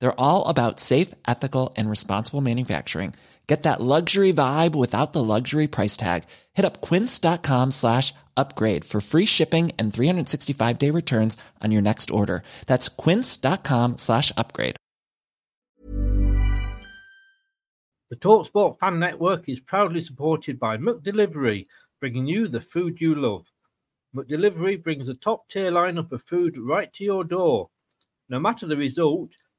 They're all about safe, ethical, and responsible manufacturing. Get that luxury vibe without the luxury price tag. Hit up quince.com slash upgrade for free shipping and 365 day returns on your next order. That's quince.com slash upgrade. The TalkSport Fan Network is proudly supported by McDelivery, bringing you the food you love. McDelivery brings a top tier lineup of food right to your door. No matter the result,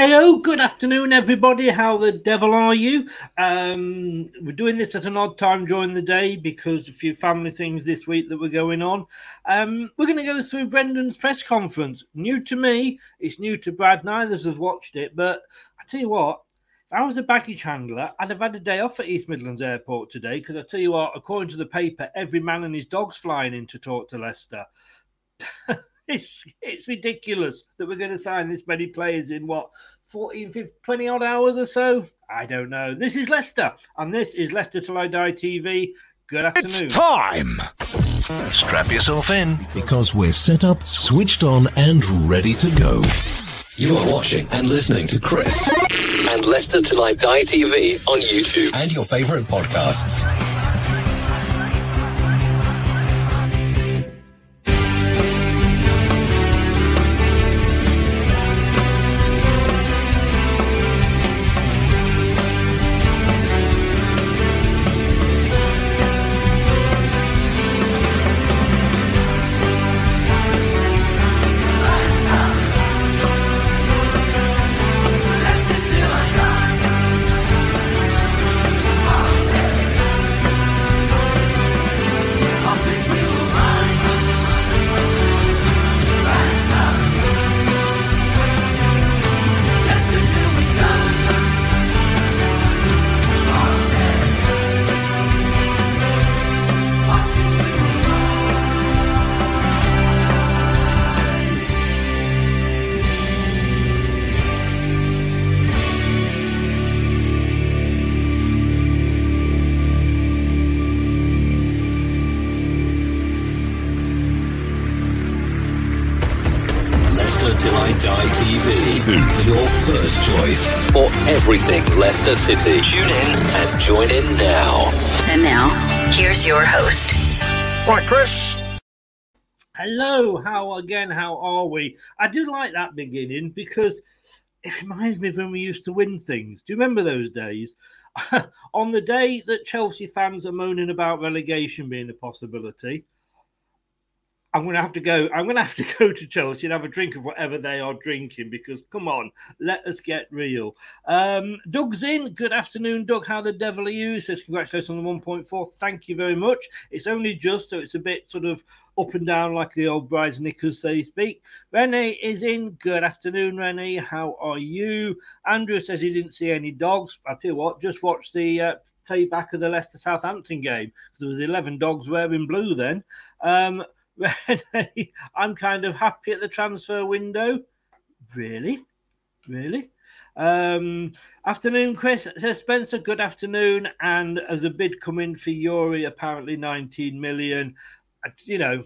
Hello, good afternoon, everybody. How the devil are you? Um, we're doing this at an odd time during the day because a few family things this week that were going on. Um, we're going to go through Brendan's press conference. New to me, it's new to Brad. Neither of us have watched it, but I tell you what, if I was a baggage handler, I'd have had a day off at East Midlands Airport today because I tell you what, according to the paper, every man and his dog's flying in to talk to Leicester. it's it's ridiculous that we're going to sign this many players in what 14, 15, 20 odd hours or so. I don't know. This is Leicester, and this is Leicester Till I Die TV. Good afternoon. It's time. Strap yourself in because we're set up, switched on, and ready to go. You are watching and listening to Chris and Leicester Till I Die TV on YouTube and your favorite podcasts. Leicester City. Tune in and join in now. And now, here's your host. Right, Chris. Hello, how again, how are we? I do like that beginning because it reminds me of when we used to win things. Do you remember those days? On the day that Chelsea fans are moaning about relegation being a possibility, I'm going to have to go. I'm going to have to go to Chelsea and have a drink of whatever they are drinking because, come on, let us get real. Um, Doug's in. Good afternoon, Doug. How the devil are you? Says, Congratulations on the 1.4. Thank you very much. It's only just, so it's a bit sort of up and down like the old brides knickers, so to speak. Renee is in. Good afternoon, Renee. How are you? Andrew says he didn't see any dogs. I tell you what, just watch the uh, playback of the Leicester Southampton game because there was 11 dogs wearing blue then. Um, I'm kind of happy at the transfer window. Really? Really? Um, afternoon, Chris says Spencer. Good afternoon. And as a bid coming for Youri, apparently 19 million. You know,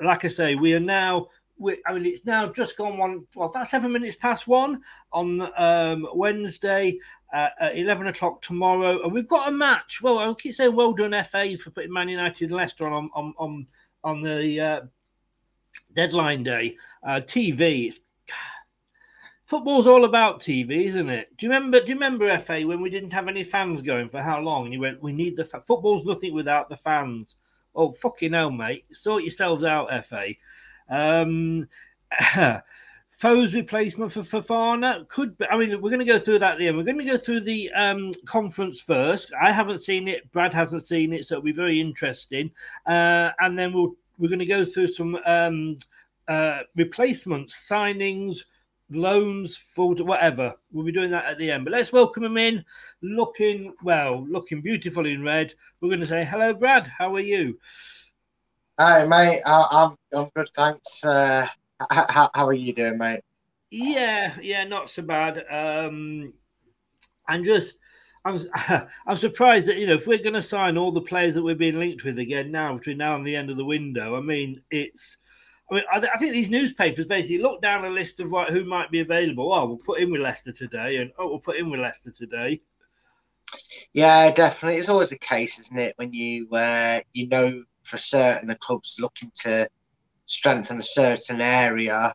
like I say, we are now. We, I mean, it's now just gone one. Well, that's seven minutes past one on um, Wednesday uh, at 11 o'clock tomorrow, and we've got a match. Well, I keep saying well done FA for putting Man United and Leicester on on on on the uh, deadline day. Uh, TV, it's football's all about TV, isn't it? Do you remember? Do you remember FA when we didn't have any fans going for how long? And you went, "We need the fa- football's nothing without the fans." Oh fucking hell, mate! Sort yourselves out, FA. Um, Foe's replacement for Fofana could be. I mean, we're going to go through that at the end. We're going to go through the um, conference first. I haven't seen it. Brad hasn't seen it, so it'll be very interesting. Uh, and then we'll we're going to go through some um, uh, replacements, signings, loans, full whatever. We'll be doing that at the end. But let's welcome him in, looking well, looking beautiful in red. We're going to say hello, Brad. How are you? Hi, mate. I, I'm I'm good, thanks. Uh, how, how are you doing, mate? Yeah, yeah, not so bad. Um, I'm just, I'm, I'm surprised that you know if we're going to sign all the players that we're being linked with again now between now and the end of the window. I mean, it's. I mean, I, th- I think these newspapers basically look down a list of what, who might be available. Oh, we'll put in with Leicester today, and oh, we'll put in with Leicester today. Yeah, definitely. It's always the case, isn't it? When you uh, you know for certain the club's looking to strengthen a certain area,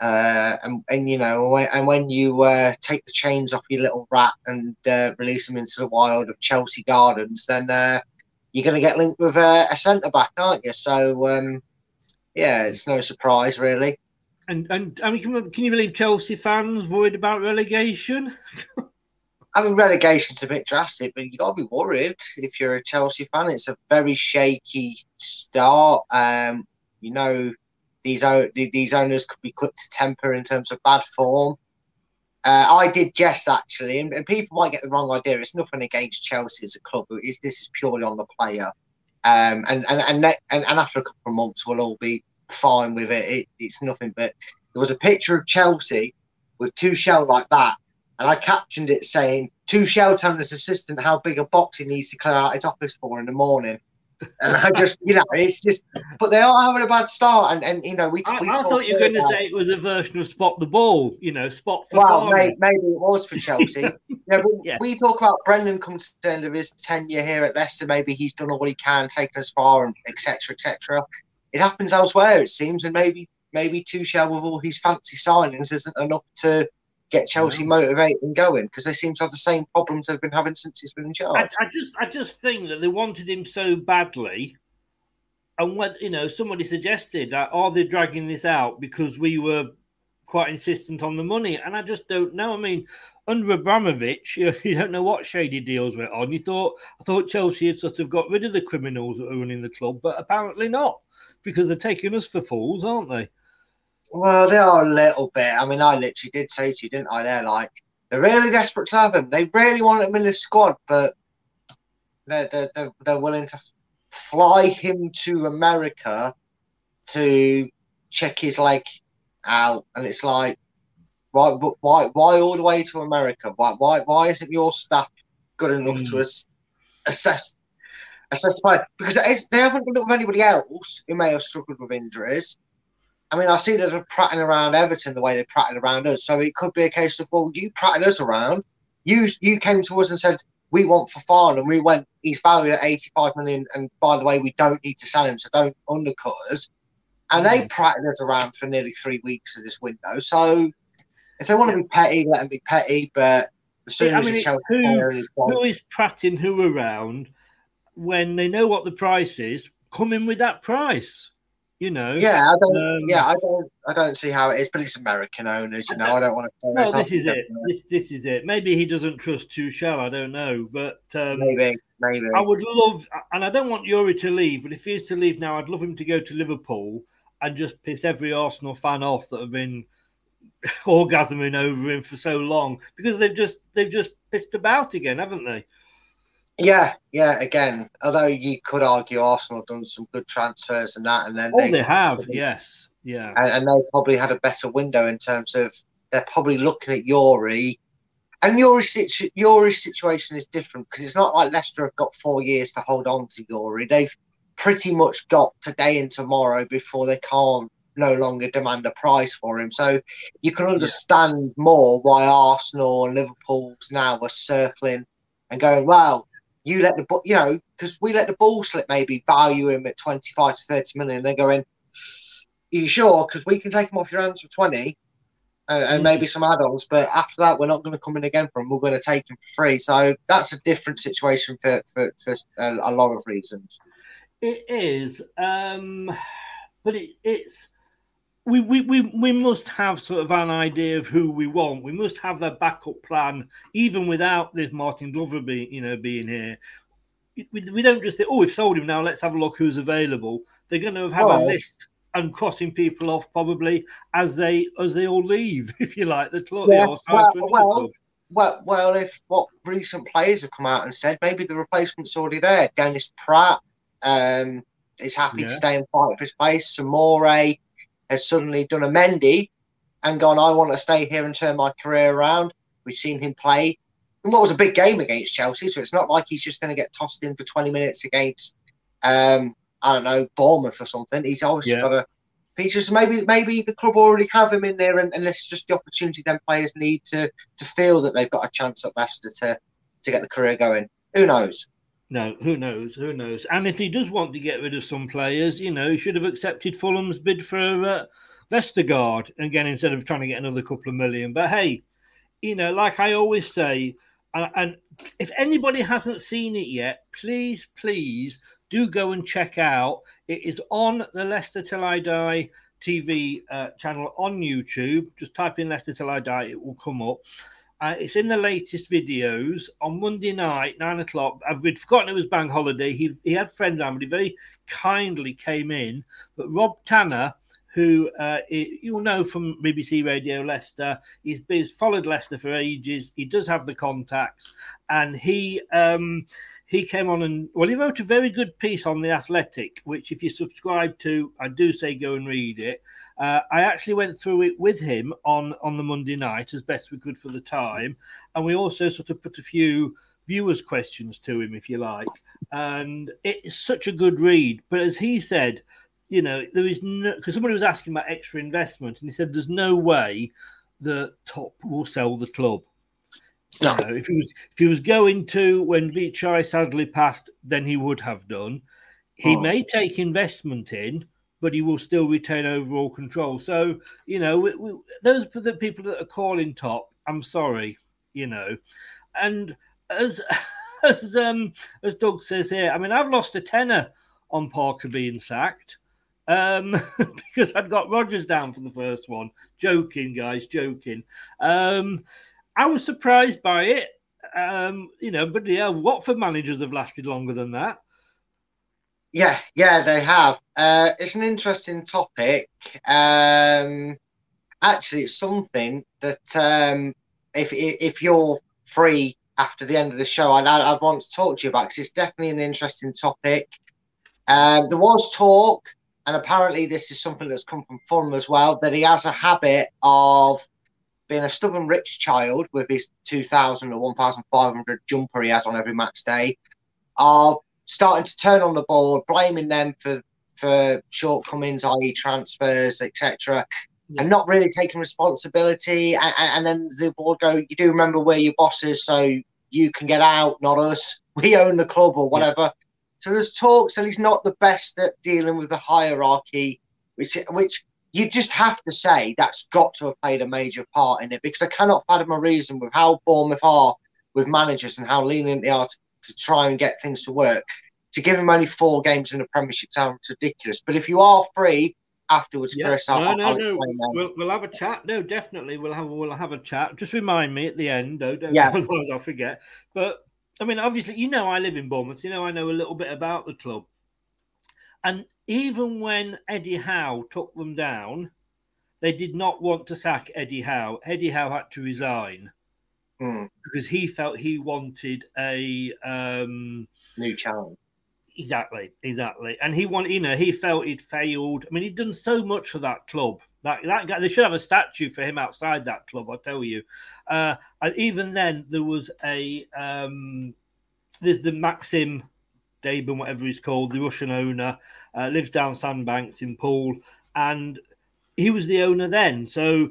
uh, and and you know, and when you uh, take the chains off your little rat and uh, release them into the wild of Chelsea Gardens, then uh, you're going to get linked with a, a centre back, aren't you? So um, yeah, it's no surprise really. And and I mean, can, can you believe Chelsea fans worried about relegation? I mean, relegation's a bit drastic, but you got to be worried if you're a Chelsea fan. It's a very shaky start. Um, you know, these these owners could be quick to temper in terms of bad form. Uh, I did jest actually, and, and, people might get the wrong idea. It's nothing against Chelsea as a club. It's, this is purely on the player. Um, and and and, and and after a couple of months, we'll all be fine with it. it. It's nothing. But there was a picture of Chelsea with Tuchel like that, and I captioned it saying Tuchel telling his assistant how big a box he needs to clear out his office for in the morning. And I just, you know, it's just, but they are having a bad start. And, and you know, we. I, we I thought you were going to say it was a version of spot the ball, you know, spot for Well, maybe, maybe it was for Chelsea. yeah, we, Yeah. we talk about Brendan comes to the end of his tenure here at Leicester. Maybe he's done all he can, taken us far, and etc. etc. It happens elsewhere, it seems, and maybe maybe Tuchel with all his fancy signings isn't enough to get Chelsea motivated and going because they seem to have the same problems they've been having since he's been in charge. I, I just, I just think that they wanted him so badly, and when you know, somebody suggested that oh, are they dragging this out because we were quite insistent on the money, and I just don't know. I mean, under Abramovich, you, you don't know what shady deals went on. You thought, I thought Chelsea had sort of got rid of the criminals that were running the club, but apparently not, because they're taking us for fools, aren't they? Well, they are a little bit. I mean, I literally did say to you, didn't I? They're like they're really desperate to have him. They really want him in the squad, but they're they're, they're, they're willing to fly him to America to check his leg out, and it's like, right, but why why all the way to America? Why why why isn't your staff good enough to hmm. ass- assess assess play? Because it is, they haven't done it with anybody else who may have struggled with injuries. I mean, I see that they're prattling around Everton the way they prattled around us. So it could be a case of, well, you prattled us around. You you came to us and said we want Fofana, and we went. He's valued at eighty five million, and by the way, we don't need to sell him, so don't undercut us. And they mm. prattled us around for nearly three weeks of this window. So if they want to be petty, let them be petty. But as soon Yeah, I as mean, it's Chelsea who- player is gone- Who is prattling who around when they know what the price is? Come in with that price, you know. yeah, I don't. Um, yeah, I don't. I don't see how it is, but it's American owners. You know, I don't want to. Well, this is it. This, this is it. Maybe he doesn't trust Tuchel. I don't know, but um, Maybe, maybe. I would love, and I don't want Youri to leave, but if he is to leave now, I'd love him to go to Liverpool and just piss every Arsenal fan off that have been orgasming over him for so long because they've just they've just pissed about again, haven't they? Yeah, yeah. Again, although you could argue Arsenal have done some good transfers and that, and then Oh, they have. Yes. Yeah. and, and they probably had a better window in terms of they're probably looking at Youri. And Youri's, situ- Youri's situation is different because it's not like Leicester have got four years to hold on to Youri. They've pretty much got today and tomorrow before they can't no longer demand a price for him. So you can understand more why Arsenal and Liverpool's now are circling and going, well, you let the bu- you know because we let the ball slip maybe value him at 25 to 30 million and they're going are you sure? Because we can take him off your hands for 20 and, and maybe some add-ons but after that we're not going to come in again for him. We're going to take him for free. So that's a different situation for for, for a, a lot of reasons. It is, um, but it, it's we, we we we must have sort of an idea of who we want. We must have a backup plan, even without this Martin Glover being you know being here. We, we don't just say, oh, we've sold him now. Let's have a look who's available. They're going to have a list and crossing people off probably as they as they all leave, if you like, the club. Yeah, or sign to well- well, well well if what recent players have come out and said maybe the replacement's already there Dennis Praet um, is happy Yeah. to stay and fight for his place Soumaré has suddenly done a mendy and gone i want to stay here and turn my career around we've seen him play in what was a big game against chelsea so it's not like he's just going to get tossed in for 20 minutes against um, i don't know bournemouth or something he's obviously Yeah. got a features maybe maybe the club already have him in there and, and this is just the opportunity then players need to to feel that they've got a chance at Leicester to to get the career going. Who knows? No, who knows? Who knows? And if he does want to get rid of some players, you know, he should have accepted Fulham's bid for uh, Vestergaard again instead of trying to get another couple of million. But hey, you know, like I always say, and, and if anybody hasn't seen it yet, please, please do go and check out. It is on the Leicester Till I Die TV uh, channel on YouTube. Just type in Leicester Till I Die, it will come up. Uh, it's in the latest videos on Monday night, nine o'clock. I've we'd forgotten it was bank holiday. He he had friends on, but he very kindly came in. But Rob Tanner, who uh, you'll know from BBC Radio Leicester, he's been he's followed Leicester for ages. He does have the contacts, and he um, he came on and well, he wrote a very good piece on the Athletic, which if you subscribe to, I do say go and read it. Uh, I actually went through it with him on on the Monday night as best we could for the time, and we also sort of put a few viewers' questions to him, if you like. And it's such a good read. But as he said, you know, there is no because somebody was asking about extra investment, and he said there's no way the top will sell the club. No. You know, if he was if he was going to when Vichai sadly passed, then he would have done. He Oh. may take investment in, but he will still retain overall control. So you know, we, we, those are the people that are calling top. I'm sorry, you know, and as as um as Doug says here, I mean, I've lost a tenner on Parker being sacked um, because I'd got Rodgers down for the first one. Joking, guys, joking. Um, I was surprised by it. Um, you know, but yeah, Watford managers have lasted longer than that. Yeah, yeah, they have. Uh, it's an interesting topic. Um, actually, it's something that um, if if you're free after the end of the show, I'd, I'd I'd want to talk to you about because it's definitely an interesting topic. Um, there was talk, and apparently this is something that's come from Fulham as well, that he has a habit of being a stubborn rich child with his 2,000 or 1,500 jumper he has on every match day, are starting to turn on the board, blaming them for for shortcomings, i.e., transfers, etc., and not really taking responsibility. And, and then the board go, "You do remember we're your bosses, so you can get out, not us. We own the club or whatever." So there's talks that he's not the best at dealing with the hierarchy, which which you just have to say that's got to have played a major part in it because I cannot fathom a reason with how Bournemouth are with managers and how lenient they are to, to try and get things to work. To give him only four games in the Premiership sounds ridiculous. But if you are free afterwards, Yeah. Chris, I'll, no, no, I'll no. We'll, we'll have a chat. No, definitely, we'll have we'll have a chat. Just remind me at the end, though. Don't, Yeah. otherwise I'll forget. But I mean, obviously, you know, I live in Bournemouth. You know, I know a little bit about the club. And even when Eddie Howe took them down, they did not want to sack Eddie Howe. Eddie Howe had to resign Hmm. because he felt he wanted a um, New challenge. Exactly, exactly. And he wanted, you know, he felt he'd failed. I mean, he'd done so much for that club. That that guy, they should have a statue for him outside that club. I tell you. Uh, and even then, there was a um, the, the Maxim Demin, whatever he's called, the Russian owner, uh, lives down Sandbanks in Poole, and he was the owner then. So,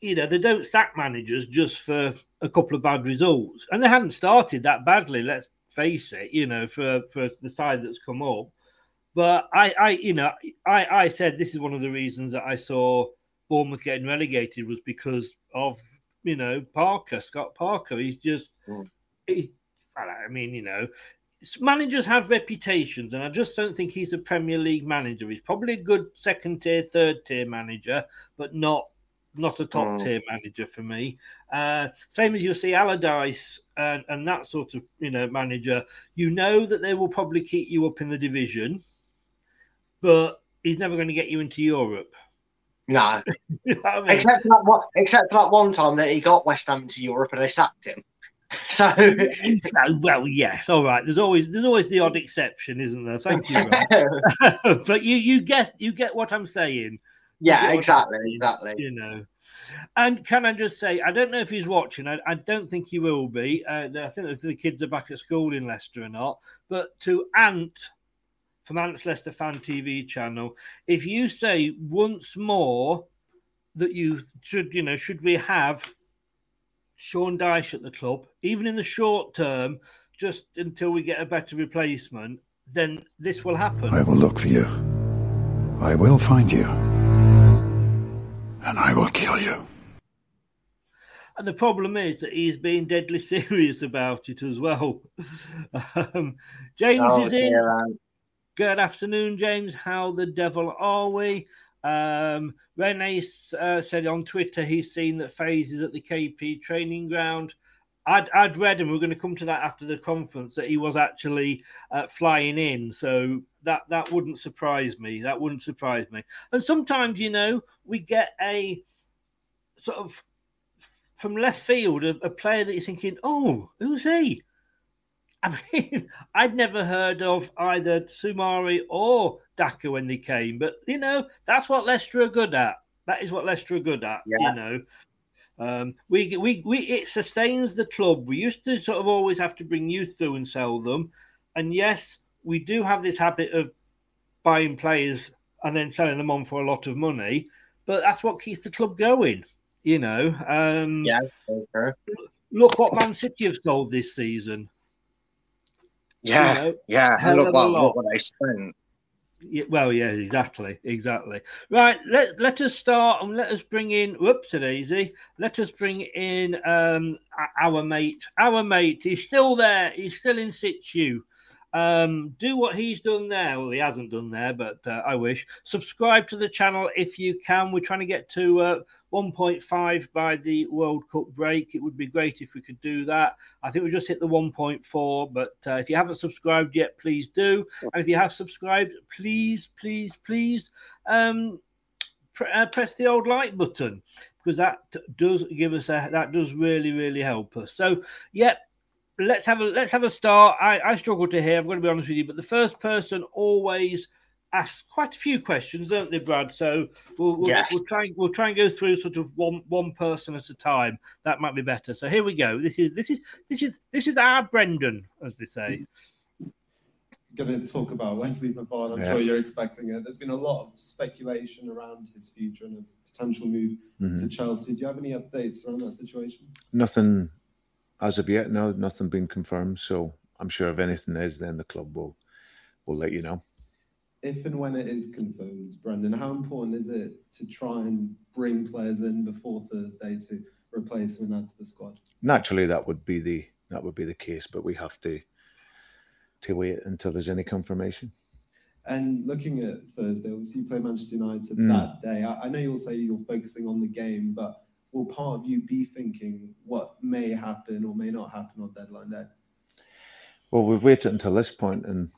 you know, they don't sack managers just for a couple of bad results, and they hadn't started that badly. Let's face it, you know, for for the side that's come up. But I, I, you know, I, I said this is one of the reasons that I saw Bournemouth getting relegated was because of you know Parker, Scott Parker. He's just, Mm. he, I mean, you know, managers have reputations, and I just don't think he's a Premier League manager. He's probably a good second tier, third tier manager, but not not a top Mm. tier manager for me. Uh, same as you'll see Allardyce and, and that sort of you know manager. You know that they will probably keep you up in the division, but he's never going to get you into Europe. No, You know I mean? except for that one, except for that one time that he got West Ham into Europe and they sacked him. So So, well, yes, all right. There's always there's always the odd exception, isn't there? Thank you. But you you get you get what I'm saying. yeah, You get what I'm exactly, saying, exactly. You know. And can I just say, I don't know if he's watching. I, I don't think he will be. Uh, I think if the kids are back at school in Leicester or not. But to Ant from Ant's Leicester Fan TV channel, if you say once more that you should, you know, should we have Sean Dyche at the club, even in the short term, just until we get a better replacement, then this will happen. I will look for you. I will find you. And I will kill you. And the problem is that he's being deadly serious about it as well. um, James Oh, is in. dear, Good afternoon, James. How the devil are we? Um, Rene uh, said on Twitter he's seen that Faes is at the KP training ground. I'd, I'd read, and we're going to come to that after the conference, that he was actually uh, flying in. So that, that wouldn't surprise me. That wouldn't surprise me. And sometimes, you know, we get a sort of from left field a, a player that you're thinking, oh, who's he? I mean, I'd never heard of either Soumaré or Daka when they came, but you know, that's what Leicester are good at. That is what Leicester are good at. Yeah. You know, um, we we we it sustains the club. We used to sort of always have to bring youth through and sell them, and yes, we do have this habit of buying players and then selling them on for a lot of money. But that's what keeps the club going. You know, um, Yeah, look what Man City have sold this season. Yeah, You know, yeah. look what, look what they spent. Yeah, well, yeah, exactly, exactly. Right, let let us start and let us bring in. Whoops, daisy. Let us bring in um our mate. Our mate. He's still there. He's still in situ. Um, do what he's done there. Well, he hasn't done there, but uh, I wish. Subscribe to the channel if you can. We're trying to get to uh, 1.5 by the World Cup break. It would be great if we could do that. I think we just hit the 1.4, but uh, if you haven't subscribed yet, please do. And if you have subscribed, please, please, please um, pr- uh, press the old like button because that does give us a that does really really help us. So, yeah, let's have a let's have a start. I, I struggle to hear. I'm going to be honest with you, but the first person always asks quite a few questions, don't they, Brad? So we'll we'll, Yes. we'll try we'll try and go through sort of one one person at a time. That might be better. So here we go. This is this is this is this is our Brendan, as they say. going to talk about Wesley Fofana. I'm Yeah. sure you're expecting it. There's been a lot of speculation around his future and a potential move Mhm. to Chelsea. Do you have any updates around that situation? Nothing as of yet. No, nothing been confirmed. So I'm sure if anything is, then the club will will let you know. If and when it is confirmed, Brendan, how important is it to try and bring players in before Thursday to replace him and add to the squad? Naturally, that would be the that would be the case, but we have to to wait until there's any confirmation. And looking at Thursday, obviously you play Manchester United Mm. that day. I, I know you'll say you're focusing on the game, but will part of you be thinking what may happen or may not happen on deadline day? Well, we've waited until this point, and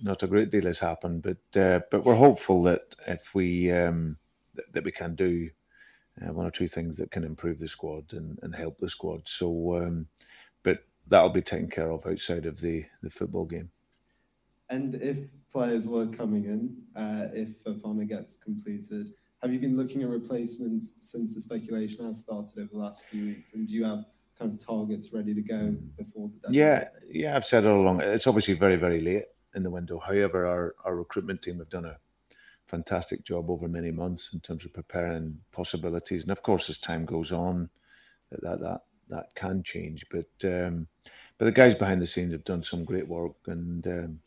not a great deal has happened. But uh, but we're hopeful that if we um, that, that we can do uh, one or two things that can improve the squad and, and help the squad. So, um, but that'll be taken care of outside of the the football game. And if players were coming in, uh, if Fofana gets completed, have you been looking at replacements since the speculation has started over the last few weeks? And do you have kind of targets ready to go before the deadline? Yeah, yeah, I've said all along. It's obviously very, very late in the window. However, our, our recruitment team have done a fantastic job over many months in terms of preparing possibilities. And of course, as time goes on, that that that, that can change. But um, but the guys behind the scenes have done some great work. And um,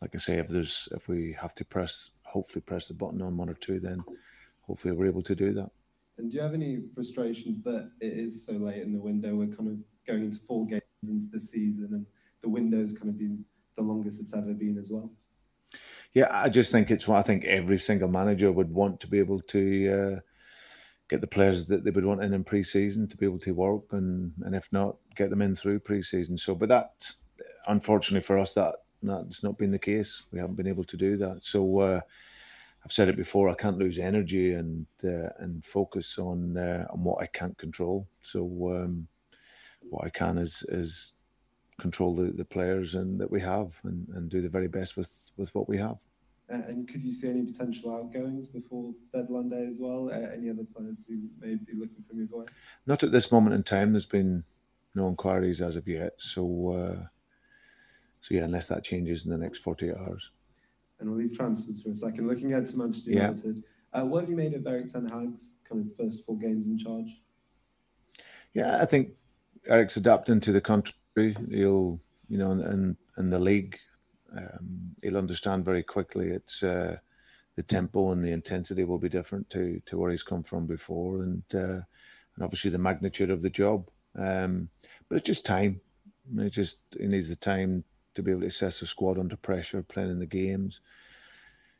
like I say, if there's if we have to press, hopefully press the button on one or two, then hopefully we're able to do that. And do you have any frustrations that it is so late in the window? We're kind of going into four games into the season, and the window's kind of been the longest it's ever been as well. Yeah, I just think it's what I think every single manager would want to be able to uh, get the players that they would want in in pre-season to be able to work, and and if not, get them in through pre-season. So, but that, unfortunately for us, that that's not been the case. We haven't been able to do that. So. Uh, I've said it before. I can't lose energy and uh, and focus on uh, on what I can't control. So um, what I can is is control the, the players and that we have and, and do the very best with with what we have. And could you see any potential outgoings before deadline day as well? any other players who may be looking for move away? Not at this moment in time. There's been no inquiries as of yet. So uh, so yeah, unless that changes in the next 48 hours and we'll leave transfers for a second. Looking at to Manchester yeah. United, uh, what have you made of Erik Ten Hag's kind of first four games in charge? Yeah, I think Erik's adapting to the country. He'll, you know, and and the league, um, he'll understand very quickly. It's uh, the tempo and the intensity will be different to to where he's come from before, and uh, and obviously the magnitude of the job. Um, but it's just time. It just he needs the time to be able to assess the squad under pressure, playing in the games.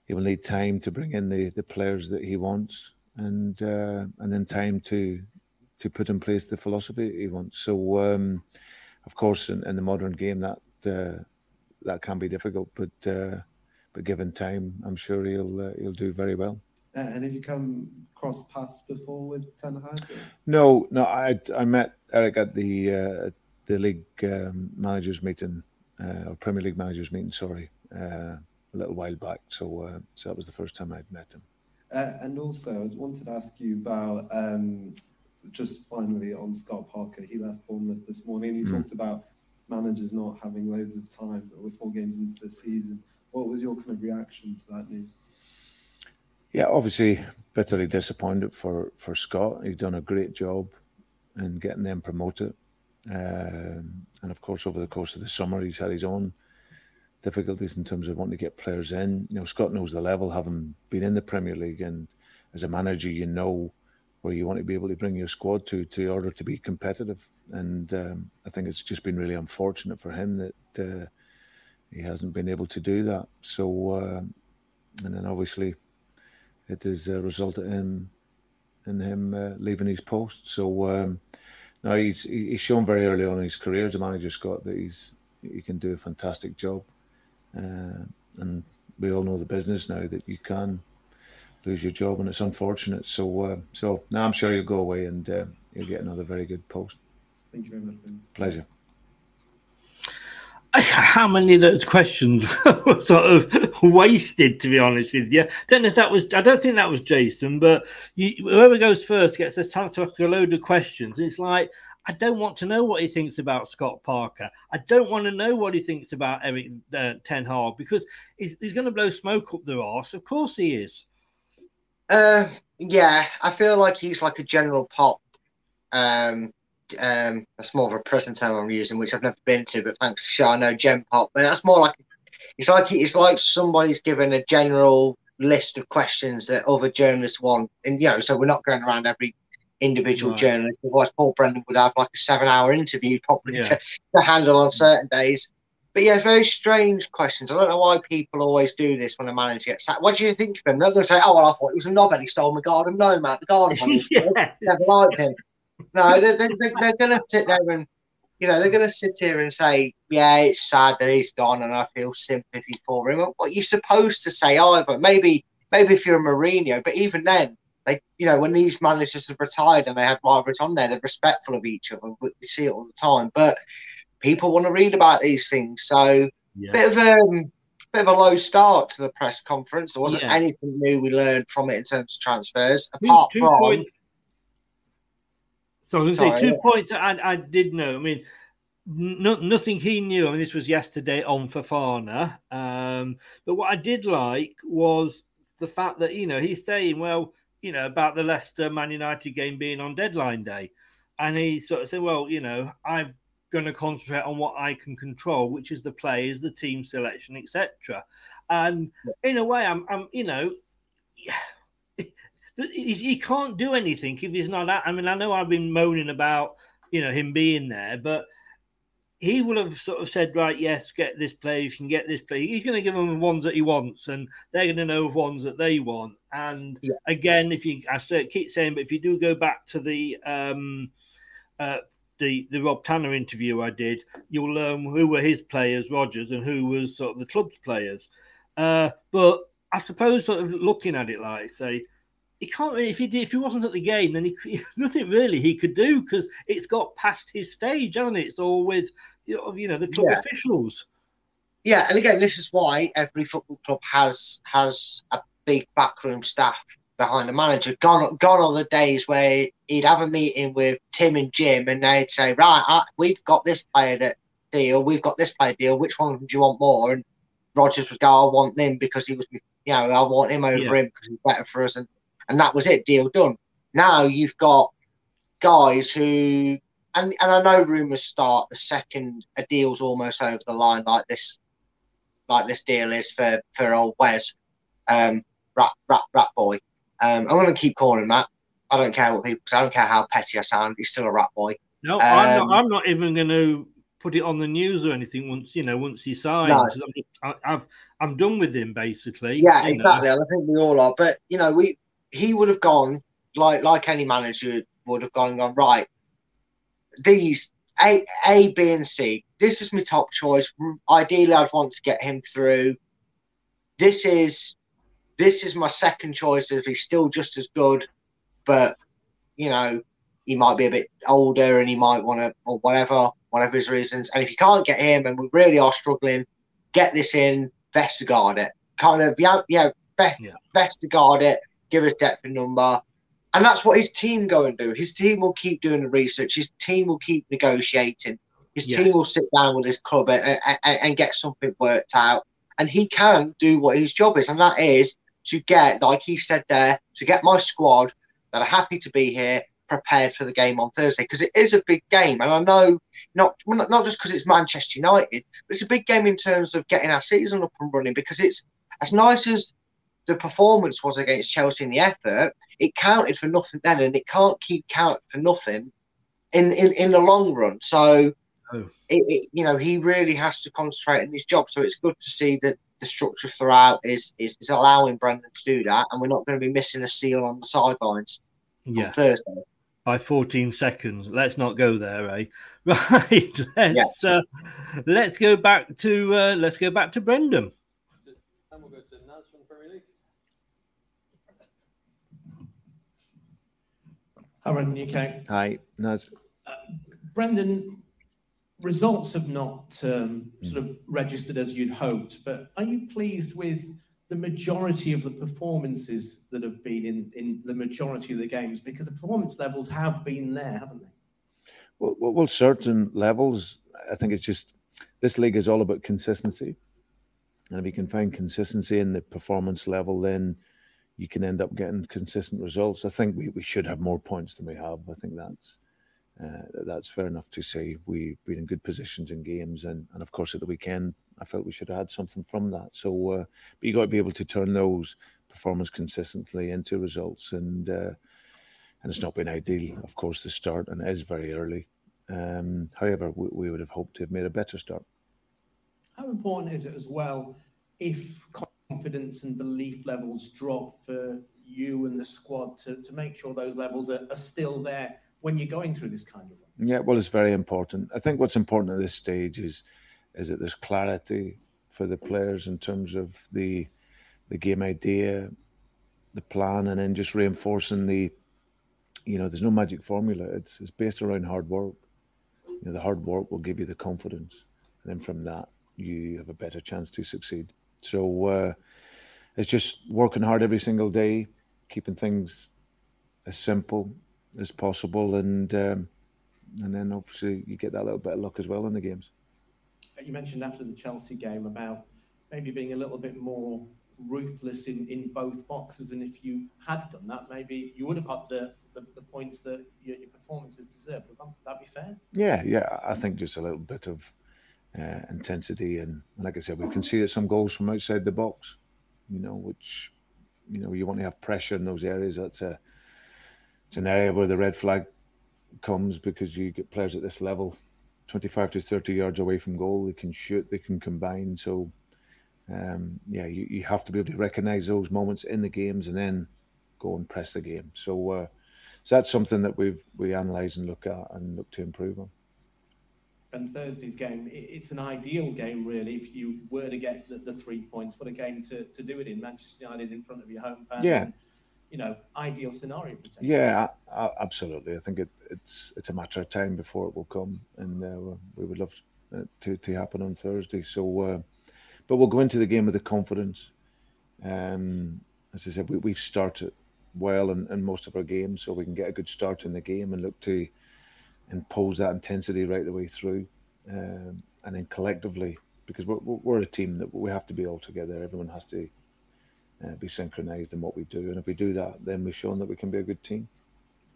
He will need time to bring in the, the players that he wants, and uh, and then time to to put in place the philosophy he wants. So, um, of course, in, in, the modern game, that uh, that can be difficult, but uh, but given time, I'm sure he'll uh, he'll do very well. Uh, and have you come cross paths before with Ten Hag? No, no. I I met Erik at the uh, the league um, managers meeting uh, or Premier League managers meeting, sorry, uh, a little while back. So, uh, so that was the first time I'd met him. Uh, and also, I wanted to ask you about um, just finally on Scott Parker. He left Bournemouth this morning. You mm. talked about managers not having loads of time, but we're four games into the season. What was your kind of reaction to that news? Yeah, obviously bitterly disappointed for for Scott. He's done a great job in getting them promoted. Um, and of course, over the course of the summer, he's had his own difficulties in terms of wanting to get players in. You know, Scott knows the level, having been in the Premier League, and as a manager, you know where you want to be able to bring your squad to to order to be competitive. And um, I think it's just been really unfortunate for him that uh, he hasn't been able to do that. So, uh, and then obviously, it has uh, resulted in in him uh, leaving his post. So. Um, no, he's he's shown very early on in his career as a manager, Scott, that he's he can do a fantastic job, uh, and we all know the business now that you can lose your job, and it's unfortunate. So, uh, so now I'm sure you'll go away and uh, you'll get another very good post. Thank you very much. Ben. Pleasure. How many of those questions were sort of wasted? To be honest with you, I don't know if that was. I don't think that was Jason, but you, whoever goes first gets a chance to ask a load of questions. It's like I don't want to know what he thinks about Scott Parker. I don't want to know what he thinks about Erik uh, Ten Hag because he's, he's going to blow smoke up their arse. Of course he is. Uh, yeah, I feel like he's like a general pop um, um, that's more of a present term I'm using, which I've never been to, but thanks to Shah, I know Gen Pop. But that's more like it's like it's like somebody's given a general list of questions that other journalists want, and you know, so we're not going around every individual right. journalist. Otherwise, Paul Brendan would have like a seven-hour interview probably yeah. to, to handle on certain days. But yeah, very strange questions. I don't know why people always do this when a manager gets sacked. What do you think of him? They're going to say, "Oh well, I thought he was a knob he stole my garden." No, man, the garden one yeah. never liked him. No, they're, they're, they're going to sit there and, you know, they're going to sit here and say, yeah, it's sad that he's gone and I feel sympathy for him. What are you're supposed to say either, maybe maybe if you're a Mourinho, but even then, Like you know, when these managers have retired and they have rivalries on there, they're respectful of each other. We see it all the time, but people want to read about these things. So Yeah. bit of um, bit of a low start to the press conference. There wasn't Yeah. anything new we learned from it in terms of transfers, Two- apart two from point- So I was going to say two yeah. points that I, I did know. I mean, no, nothing he knew. I mean, this was yesterday on Fofana. Um, but what I did like was the fact that, you know, he's saying, well, you know, about the Leicester Man United game being on deadline day. And he sort of said, well, you know, I'm going to concentrate on what I can control, which is the players, the team selection, etc. And in a way, I'm, I'm you know, he, he can't do anything if he's not. At, I mean, I know I've been moaning about you know him being there, but he will have sort of said, right, yes, get this player, you can get this player. He's going to give them the ones that he wants, and they're going to know of ones that they want. And again, if you, I keep saying, but if you do go back to the um, uh, the the Rob Tanner interview I did, you'll learn who were his players, Rodgers, and who was sort of the club's players. Uh, but I suppose, sort of looking at it like say, he can't really. If he did, if he wasn't at the game, then he nothing really he could do because it's got past his stage, hasn't it? It's all with you know, the club Yeah. officials. Yeah, and again, this is why every football club has has a big backroom staff behind the manager. Gone, gone are the days where he'd have a meeting with Tim and Jim, and they'd say, "Right, uh, we've got this player that deal, we've got this player deal. Which one do you want more?" And Rodgers would go, "I want him because he was, you know, I want him over Yeah. him because he's better for us," and and that was it, deal done. Now you've got guys who, and and I know rumours start the second a deal's almost over the line, like this like this deal is for for old Wes, um, rat rat rat boy. Um, I'm gonna keep calling him that. I don't care what people. I don't care how petty I sound. He's still a rat boy. No, I'm Um, not. I'm not even going to put it on the news or anything. Once you know, once he signs, No. I'm, just, I, I've I'm done with him basically. Yeah, you know. exactly. I think we all are. But you know, we he would have gone like like any manager would have gone and gone right. These A, A, B, and C. This is my top choice. Ideally, I'd want to get him through. This is this is my second choice. If he's still just as good, but you know, he might be a bit older and he might want to or whatever, whatever his reasons. And if you can't get him, and we really are struggling, get this in. Vestergaard it. Kind of yeah, yeah. Best Yeah. Vestergaard it. Give us depth and number. And that's what his team go and do. His team will keep doing the research. His team will keep negotiating. His team will sit down with his club and, and, and get something worked out. And he can do what his job is, and that is to get, like he said there, to get my squad that are happy to be here prepared for the game on Thursday because it is a big game. And I know not not, not just because it's Manchester United, but it's a big game in terms of getting our season up and running because it's as nice as the performance was against Chelsea in the effort, it counted for nothing then, and it can't keep counting for nothing in in, in the long run. So, Oh. it, it, you know, he really has to concentrate on his job. So it's good to see that the structure throughout is is, is allowing Brendan to do that, and we're not going to be missing a seal on the sidelines Yeah. on Thursday. by 14 seconds. Let's not go there, eh? Right. Let's Yes. uh, let's go back to uh, let's go back to Brendan. Hi, Brendan, UK. Hi, Naz. Brendan, results have not um, sort of registered as you'd hoped, but are you pleased with the majority of the performances that have been in, in the majority of the games? Because the performance levels have been there, haven't they? Well, well, well, certain levels, I think it's just this league is all about consistency. And if you can find consistency in the performance level, then you can end up getting consistent results. I think we, we should have more points than we have. I think that's uh, that's fair enough to say. We've been in good positions in games, and, and of course at the weekend, I felt we should have had something from that. So, uh, but you got to be able to turn those performance consistently into results, and uh, and it's not been ideal, of course, the start, and it is very early. Um, however, we, we would have hoped to have made a better start. How important is it as well if confidence and belief levels drop for you and the squad to, to make sure those levels are, are still there when you're going through this kind of? Yeah, well, it's very important. I think what's important at this stage is is that there's clarity for the players in terms of the the game idea, the plan and then just reinforcing the you know there's no magic formula it's it's based around hard work you know the hard work will give you the confidence and then from that you have a better chance to succeed so uh, it's just working hard every single day keeping things as simple as possible and um, and then obviously you get that little bit of luck as well in the games you mentioned after the Chelsea game about maybe being a little bit more ruthless in, in both boxes. And if you had done that, maybe you would have had the, the, the points that your, your, performances deserve. Would that be fair? Yeah, yeah. I think just a little bit of uh, intensity. And like I said, we can conceded some goals from outside the box, you know, which, you know, you want to have pressure in those areas. That's a, it's an area where the red flag comes because you get players at this level 25 to 30 yards away from goal. They can shoot, they can combine. So, um, yeah, you, you have to be able to recognize those moments in the games and then go and press the game. So, uh, so that's something that we've we analyze and look at and look to improve on. And Thursday's game, it's an ideal game, really. If you were to get the, the three points, what a game to, to do it in Manchester United in front of your home fans. Yeah. And, you know, ideal scenario. Yeah, absolutely. I think it, it's it's a matter of time before it will come, and uh, we would love to to happen on Thursday. So, uh, but we'll go into the game with the confidence. Um, as I said, we, we've started well in, in most of our games, so we can get a good start in the game and look to impose that intensity right the way through, um, and then collectively, because we're, we're a team that we have to be all together. Everyone has to uh, be synchronized in what we do. And if we do that, then we've shown that we can be a good team.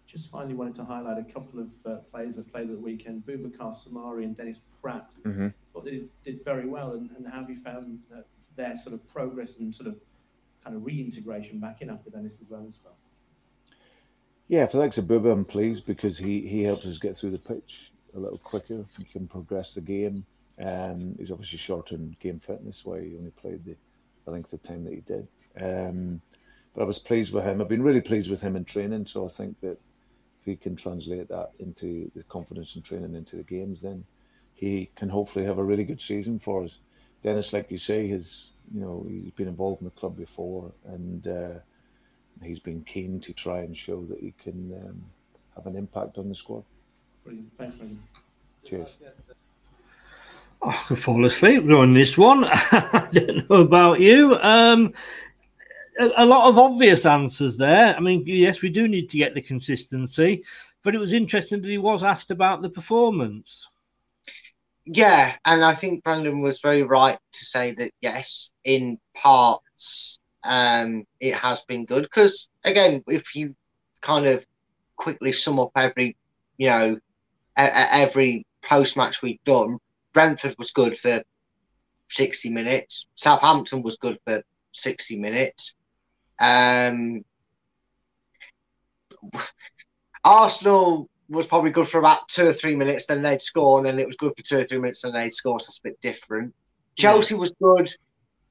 Just finally wanted to highlight a couple of uh, players that played at the weekend Boubacar Soumaré and Dennis Praet. Mm-hmm. Thought they did, very well. And, and how have you found their sort of progress and sort of kind of reintegration back in after Dennis's loan as well? Yeah, for of Bouba, I'm pleased because he, he helps us get through the pitch a little quicker. He can progress the game. Um, he's obviously short in game fitness, why he only played the I think the time that he did. Um, but I was pleased with him. I've been really pleased with him in training. So I think that if he can translate that into the confidence and training into the games, then he can hopefully have a really good season for us. Dennis, like you say, has you know he's been involved in the club before, and uh, he's been keen to try and show that he can um, have an impact on the squad. Brilliant, thanks, Brilliant. Cheers. Oh, I could fall asleep during this one. I don't know about you. Um, a, a, lot of obvious answers there. I mean, yes, we do need to get the consistency, but it was interesting that he was asked about the performance. Yeah, and I think Brandon was very right to say that yes, in parts, um, it has been good because again, if you kind of quickly sum up every, you know, every post match we've done, Brentford was good for 60 minutes. Southampton was good for 60 minutes. Um, Arsenal was probably good for about two or three minutes, then they'd score, and then it was good for two or three minutes, and they'd score. So that's a bit different. Chelsea was good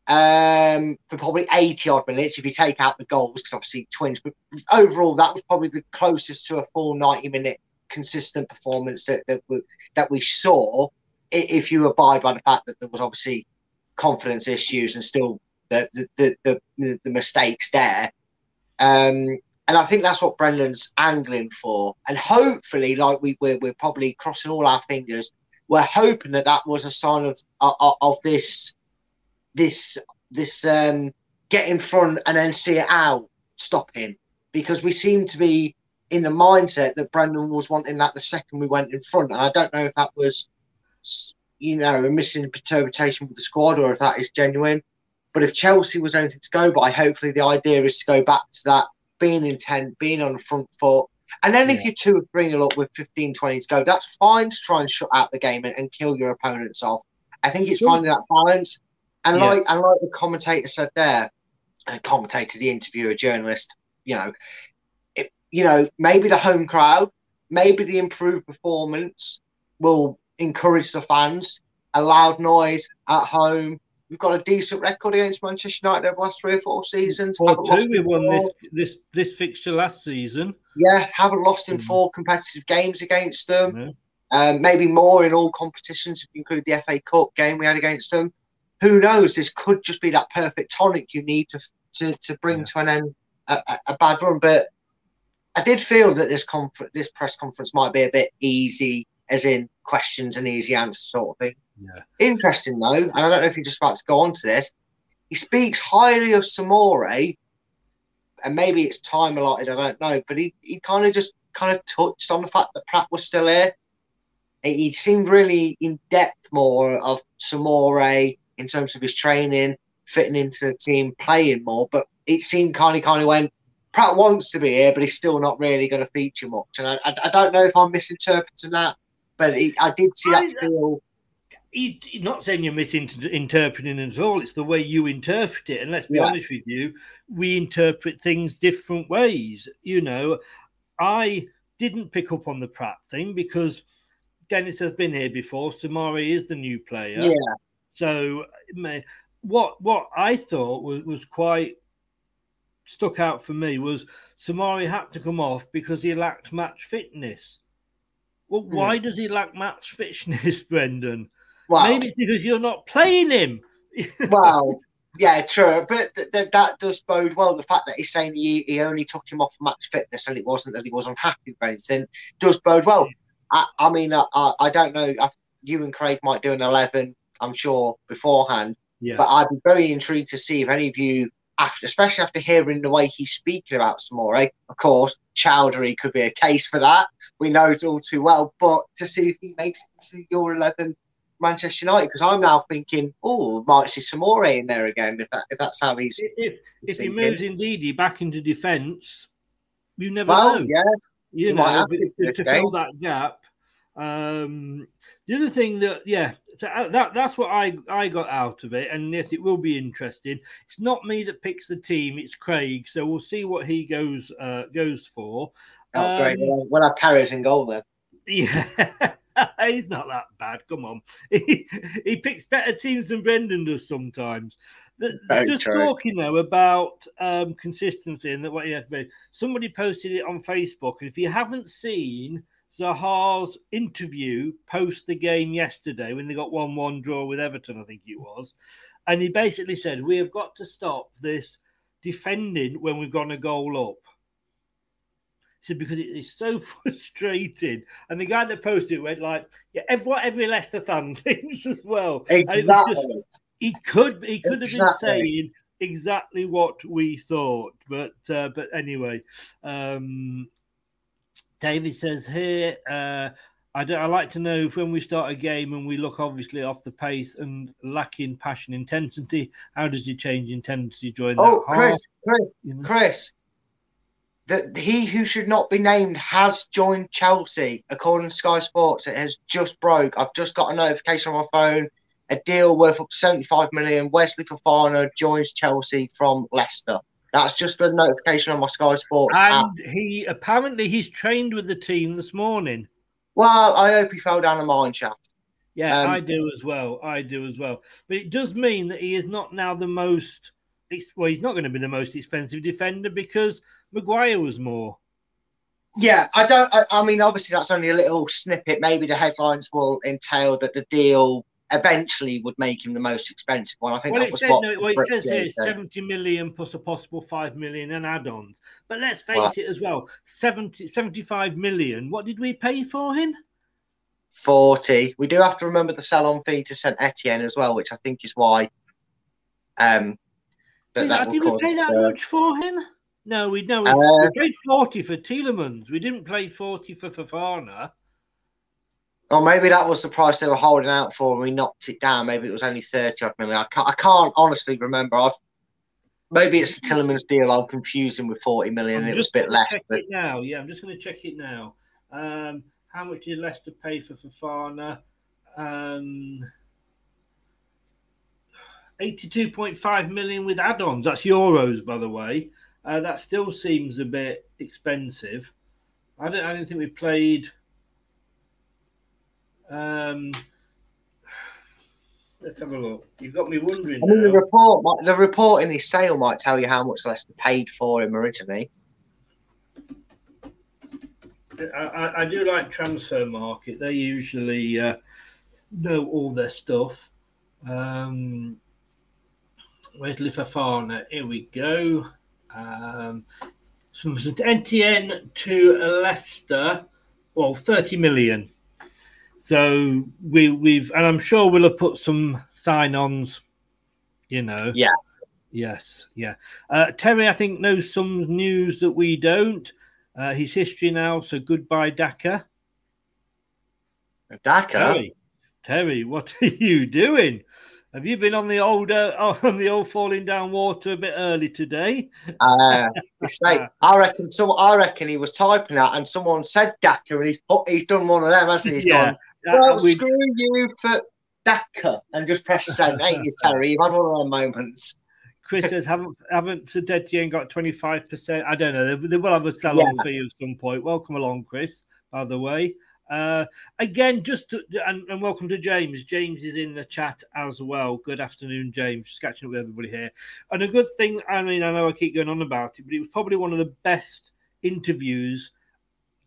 um, for probably 80 odd minutes if you take out the goals, because obviously twins. But overall, that was probably the closest to a full 90 minute consistent performance that, that, we, that we saw if you abide by the fact that there was obviously confidence issues and still the the the, the, the mistakes there. Um, and I think that's what Brendan's angling for. And hopefully, like we we're, we're probably crossing all our fingers. We're hoping that that was a sign of of, of this this this um, get in front and then see it out stopping because we seem to be in the mindset that Brendan was wanting that the second we went in front. And I don't know if that was you know, a misinterpretation with the squad or if that is genuine. But if Chelsea was anything to go by, hopefully the idea is to go back to that being intent, being on the front foot. And then yeah. if you're two or three nil up with 15, 20 to go, that's fine to try and shut out the game and, and kill your opponents off. I think it's sure. finding that balance. And yeah. like and like the commentator said there, a commentator, the interviewer, journalist, you know, it, you know, maybe the home crowd, maybe the improved performance will encourage the fans. A loud noise at home. We've got a decent record against Manchester United over the last three or four seasons. Four two, we won this, this this fixture last season. Yeah, haven't lost in mm. four competitive games against them. Yeah. Um, maybe more in all competitions if you include the FA Cup game we had against them. Who knows? This could just be that perfect tonic you need to to, to bring yeah. to an end a, a, a bad run, but I did feel that this confer- this press conference might be a bit easy, as in questions and easy answers sort of thing. Yeah. Interesting though, and I don't know if you're just about to go on to this. He speaks highly of Soumaré, and maybe it's time allotted, I don't know, but he, he kind of just kind of touched on the fact that Praet was still here. He he seemed really in depth more of Soumaré in terms of his training, fitting into the team, playing more, but it seemed kind of kind of went Praet wants to be here, but he's still not really going to feature much. And I, I, I don't know if I'm misinterpreting that, but he, I did see that uh, feel. He, not saying you're misinterpreting it at all. It's the way you interpret it. And let's be Yeah. honest with you, we interpret things different ways. You know, I didn't pick up on the Praet thing because Dennis has been here before. Soumaré is the new player. Yeah. So what what I thought was, was quite stuck out for me was Soumaré had to come off because he lacked match fitness. Well, Hmm. why does he lack match fitness, Brendan? Well- Maybe it's because you're not playing him. well, yeah, true, but th- th- that does bode well. The fact that he's saying he, he only took him off match fitness and it wasn't that he was unhappy with anything does bode well. I, I mean, I, I, don't know. I, you and Craig might do an eleven, I'm sure, beforehand. Yeah. But I'd be very intrigued to see if any of you, after, especially after hearing the way he's speaking about Soumaré, of course, Choudhury could be a case for that. We know it all too well. But to see if he makes it to your 11 Manchester United, because I'm now thinking, oh, might see Soumaré in there again if, that, if that's how he's. if if he moves Ndidi back into defence, you never Well, know. yeah. you might know, to to, to fill that gap. Um, the other thing that, yeah, so uh, that that's what I I got out of it, and yes, it will be interesting. It's not me that picks the team; it's Craig. So we'll see what he goes uh, goes for. Oh, great. Um, Well, When I Paris in goal then. yeah, he's not that bad. Come on, he, he picks better teams than Brendan does sometimes. The- just true. talking though about um, consistency and that what you have to be. Somebody posted it on Facebook, and if you haven't seen Zaha's interview post the game yesterday when they got one-one draw with Everton, I think it was, and he basically said we have got to stop this defending when we've gone a goal up. He said because it is so frustrating. And the guy that posted it went like, "Yeah, every, every Leicester fan thinks as well." And it was just- Exactly. he could he could have been saying exactly what we thought, but uh, but anyway, um, David says here. Uh, I, do, I like to know if when we start a game and we look obviously off the pace and lacking passion intensity, how does he change intensity during that Oh. Chris, Chris, you know? Chris. The, he who should not be named has joined Chelsea, according to Sky Sports. It has just broke. I've just got a notification on my phone. A deal worth up 75 million. Wesley Fofana joins Chelsea from Leicester. That's just a notification on my Sky Sports app. And he apparently he's trained with the team this morning. Well, I hope he fell down a mine shaft. Yeah, Um, I do as well. I do as well. But it does mean that he is not now the most. Well, he's not going to be the most expensive defender because Maguire was more. Yeah, I don't. I, I mean, obviously, that's only a little snippet. Maybe the headlines will entail that the deal eventually would make him the most expensive one. I think Well, it what no. Well, it says here seventy million plus a possible five million and add-ons. But let's face Well- it as well. 70, 75 million. What did we pay for him? 40. We do have to remember the sell-on fee to Saint Etienne as well, which I think is why. Um, that, Did, that did we pay that uh, much for him? No, we no. We, Uh, we paid forty for Tielemans. We didn't pay forty for Fofana. Or maybe that was the price they were holding out for, and we knocked it down. Maybe it was only 30 odd million. I can't, I can't honestly remember. I've maybe it's the Tielemans deal. I'm confusing with 40 million. And it was a bit less, Check but it now. Yeah, I'm just going to check it now. Um, how much did Leicester pay for Fofana? Um, 82.5 million with add-ons. That's euros, by the way. Uh, that still seems a bit expensive. I don't. I don't think we played. Um, let's have a look. You've got me wondering. I mean, the report, the report in his sale might tell you how much Leicester paid for him originally. I, I, do like Transfermarkt. They usually uh, know all their stuff. Um, Wesley Fofana, here we go. Um, from St Etienne to Leicester, well, 30 million. So we, we've, and I'm sure we'll have put some sign ons, you know. Yeah. Yes, yeah. Uh, Terry, I think, knows some news that we don't. Uh, his history now, so goodbye, Daka. Daka? Terry, Terry, what are you doing? Have you been on the old uh, on the old falling down water a bit early today? Uh, like, I reckon. So I reckon he was typing that, and someone said Daka, and he's put, he's done one of them, hasn't he? He's Yeah. gone. Well, we- screw you for Daka, and just press send. Ain't you, Terry? You've had one of them moments. Chris says, haven't haven't Etienne got twenty five percent? I don't know. They, they will have a sell on Yeah. fee at some point. Welcome along, Chris. By the way, uh, again, just to, and, and welcome to James. James is in the chat as well. Good afternoon, James. Just catching up with everybody here. And a good thing. I mean, I know I keep going on about it, but it was probably one of the best interviews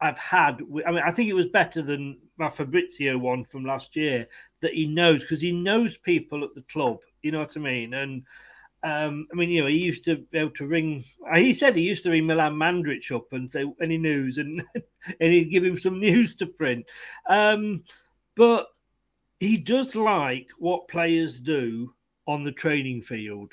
I've had. I mean, I think it was better than my Fabrizio one from last year that he knows because he knows people at the club. You know what I mean? And um, I mean, you know, he used to be able to ring. uh, He said he used to ring Milan Mandarić up and say any news, and and he'd give him some news to print. Um, but he does like what players do on the training field.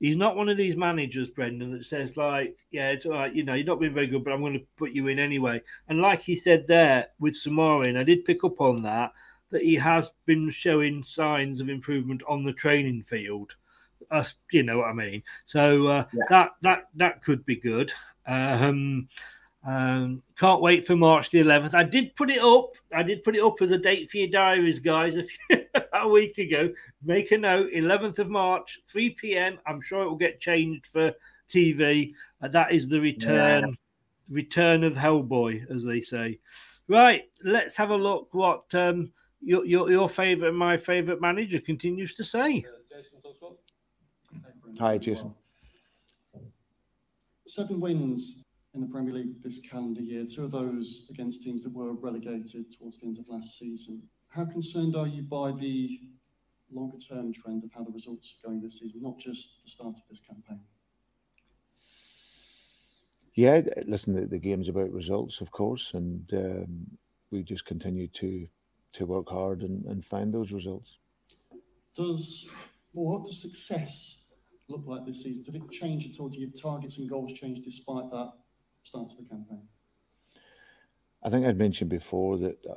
He's not one of these managers, Brendan, that says like, "Yeah, it's all right. You know, you're not being very good, but I'm going to put you in anyway." And like he said there with Samarin, I did pick up on that that he has been showing signs of improvement on the training field. Us, you know what I mean. So uh, that that that could be good. Um, um, can't wait for March the 11th. I did put it up. I did put it up as a date for your diaries, guys, a, few, a week ago. Make a note 11th of March, 3 p.m. I'm sure it will get changed for TV. Uh, that is the return return of Hellboy, as they say. Right, let's have a look what um, your, your, your favourite my favourite manager continues to say. Hi, Jason. Seven wins in the Premier League this calendar year, two of those against teams that were relegated towards the end of last season. How concerned are you by the longer term trend of how the results are going this season, not just the start of this campaign? Yeah, listen, the, the game's about results, of course, and um, we just continue to to work hard and, and find those results. Does well, what does success look like this season? Did it change at all? Do your targets and goals change despite that start to the campaign? I think I'd mentioned before that uh,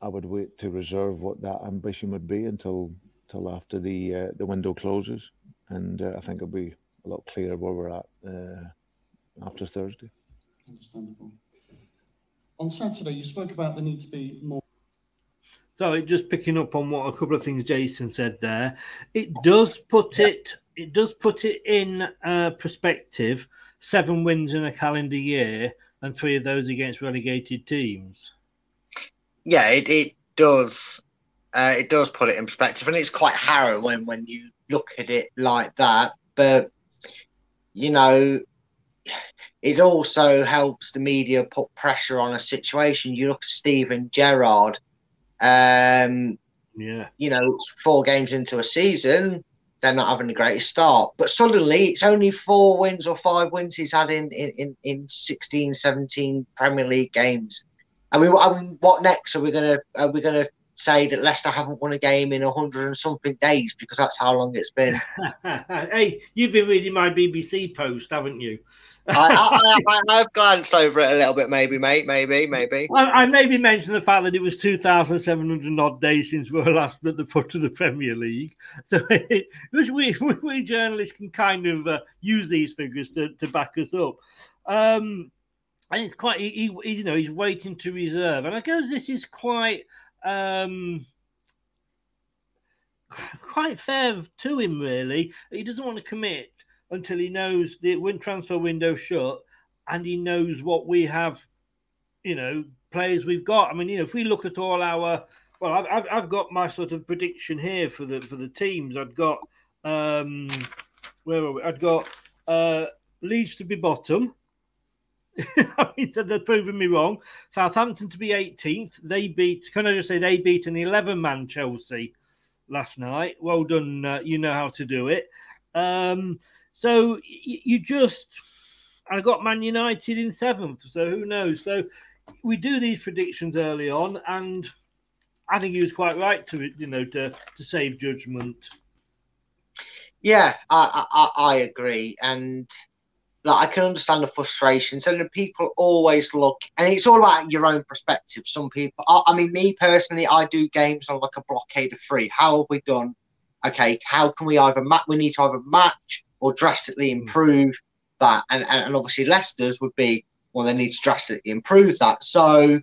I would wait to reserve what that ambition would be until till after the uh, the window closes, and uh, I think it'll be a lot clearer where we're at uh, after Thursday. Understandable. On Saturday, you spoke about the need to be more. Sorry, just picking up on what a couple of things Jason said there. It does put it. It does put it in uh, perspective. Seven wins in a calendar year, and three of those against relegated teams. Yeah, it, it does. Uh, it does put it in perspective, and it's quite harrowing when you look at it like that. But you know, it also helps the media put pressure on a situation. You look at Steven Gerrard. Um, Yeah. you know, four games into a season, they're not having the greatest start. But suddenly it's only four wins or five wins he's had in, in, in, in 16, 17 Premier League games. I mean, I mean, what next? Are we gonna are we gonna say that Leicester haven't won a game in a hundred and something days because that's how long it's been? hey, you've been reading my BBC post, haven't you? I, I, I, I've glanced over it a little bit, maybe, mate, maybe, maybe. I, I maybe mentioned the fact that it was 2,700 odd days since we were last at the foot of the Premier League. So it, which we, we, we journalists can kind of uh, use these figures to, to back us up. Um, and it's quite, he, he, you know, he's waiting to reserve. And I guess this is quite, um, quite fair to him, really. He doesn't want to commit until he knows the when transfer window shut and he knows what we have you know, players we've got. I mean, you know, if we look at all our, well, I've, I've, I've got my sort of prediction here for the for the teams. I've got, um, where are we? I've got uh, Leeds to be bottom. I mean, they're proving me wrong. Southampton to be 18th. They beat. Can I just say they beat an 11 man Chelsea last night? Well done. Uh, you know how to do it. Um, so y- you just, I got Man United in seventh. So who knows? So we do these predictions early on, and I think he was quite right to you know to to save judgment. Yeah, I I I agree, and like I can understand the frustrations, and the people always look, and it's all about your own perspective. Some people, I, I mean, me personally, I do games on like a blockade of three. How have we done? Okay, how can we either match? We need to either match or drastically mm. improve that, and and, and obviously Leicester's would be well, they need to drastically improve that. So,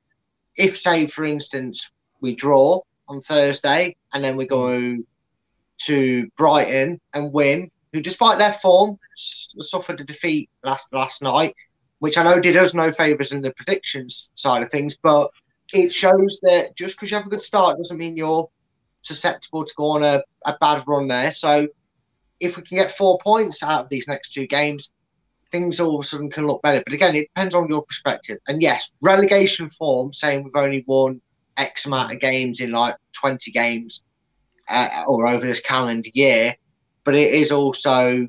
if say for instance we draw on Thursday, and then we go mm. to Brighton and win, who, despite their form, suffered a defeat last last night, which I know did us no favours in the predictions side of things. But it shows that just because you have a good start doesn't mean you're susceptible to go on a, a bad run there. So if we can get four points out of these next two games, things all of a sudden can look better. But again, it depends on your perspective. And yes, relegation form, saying we've only won X amount of games in like 20 games uh, or over this calendar year, but it is also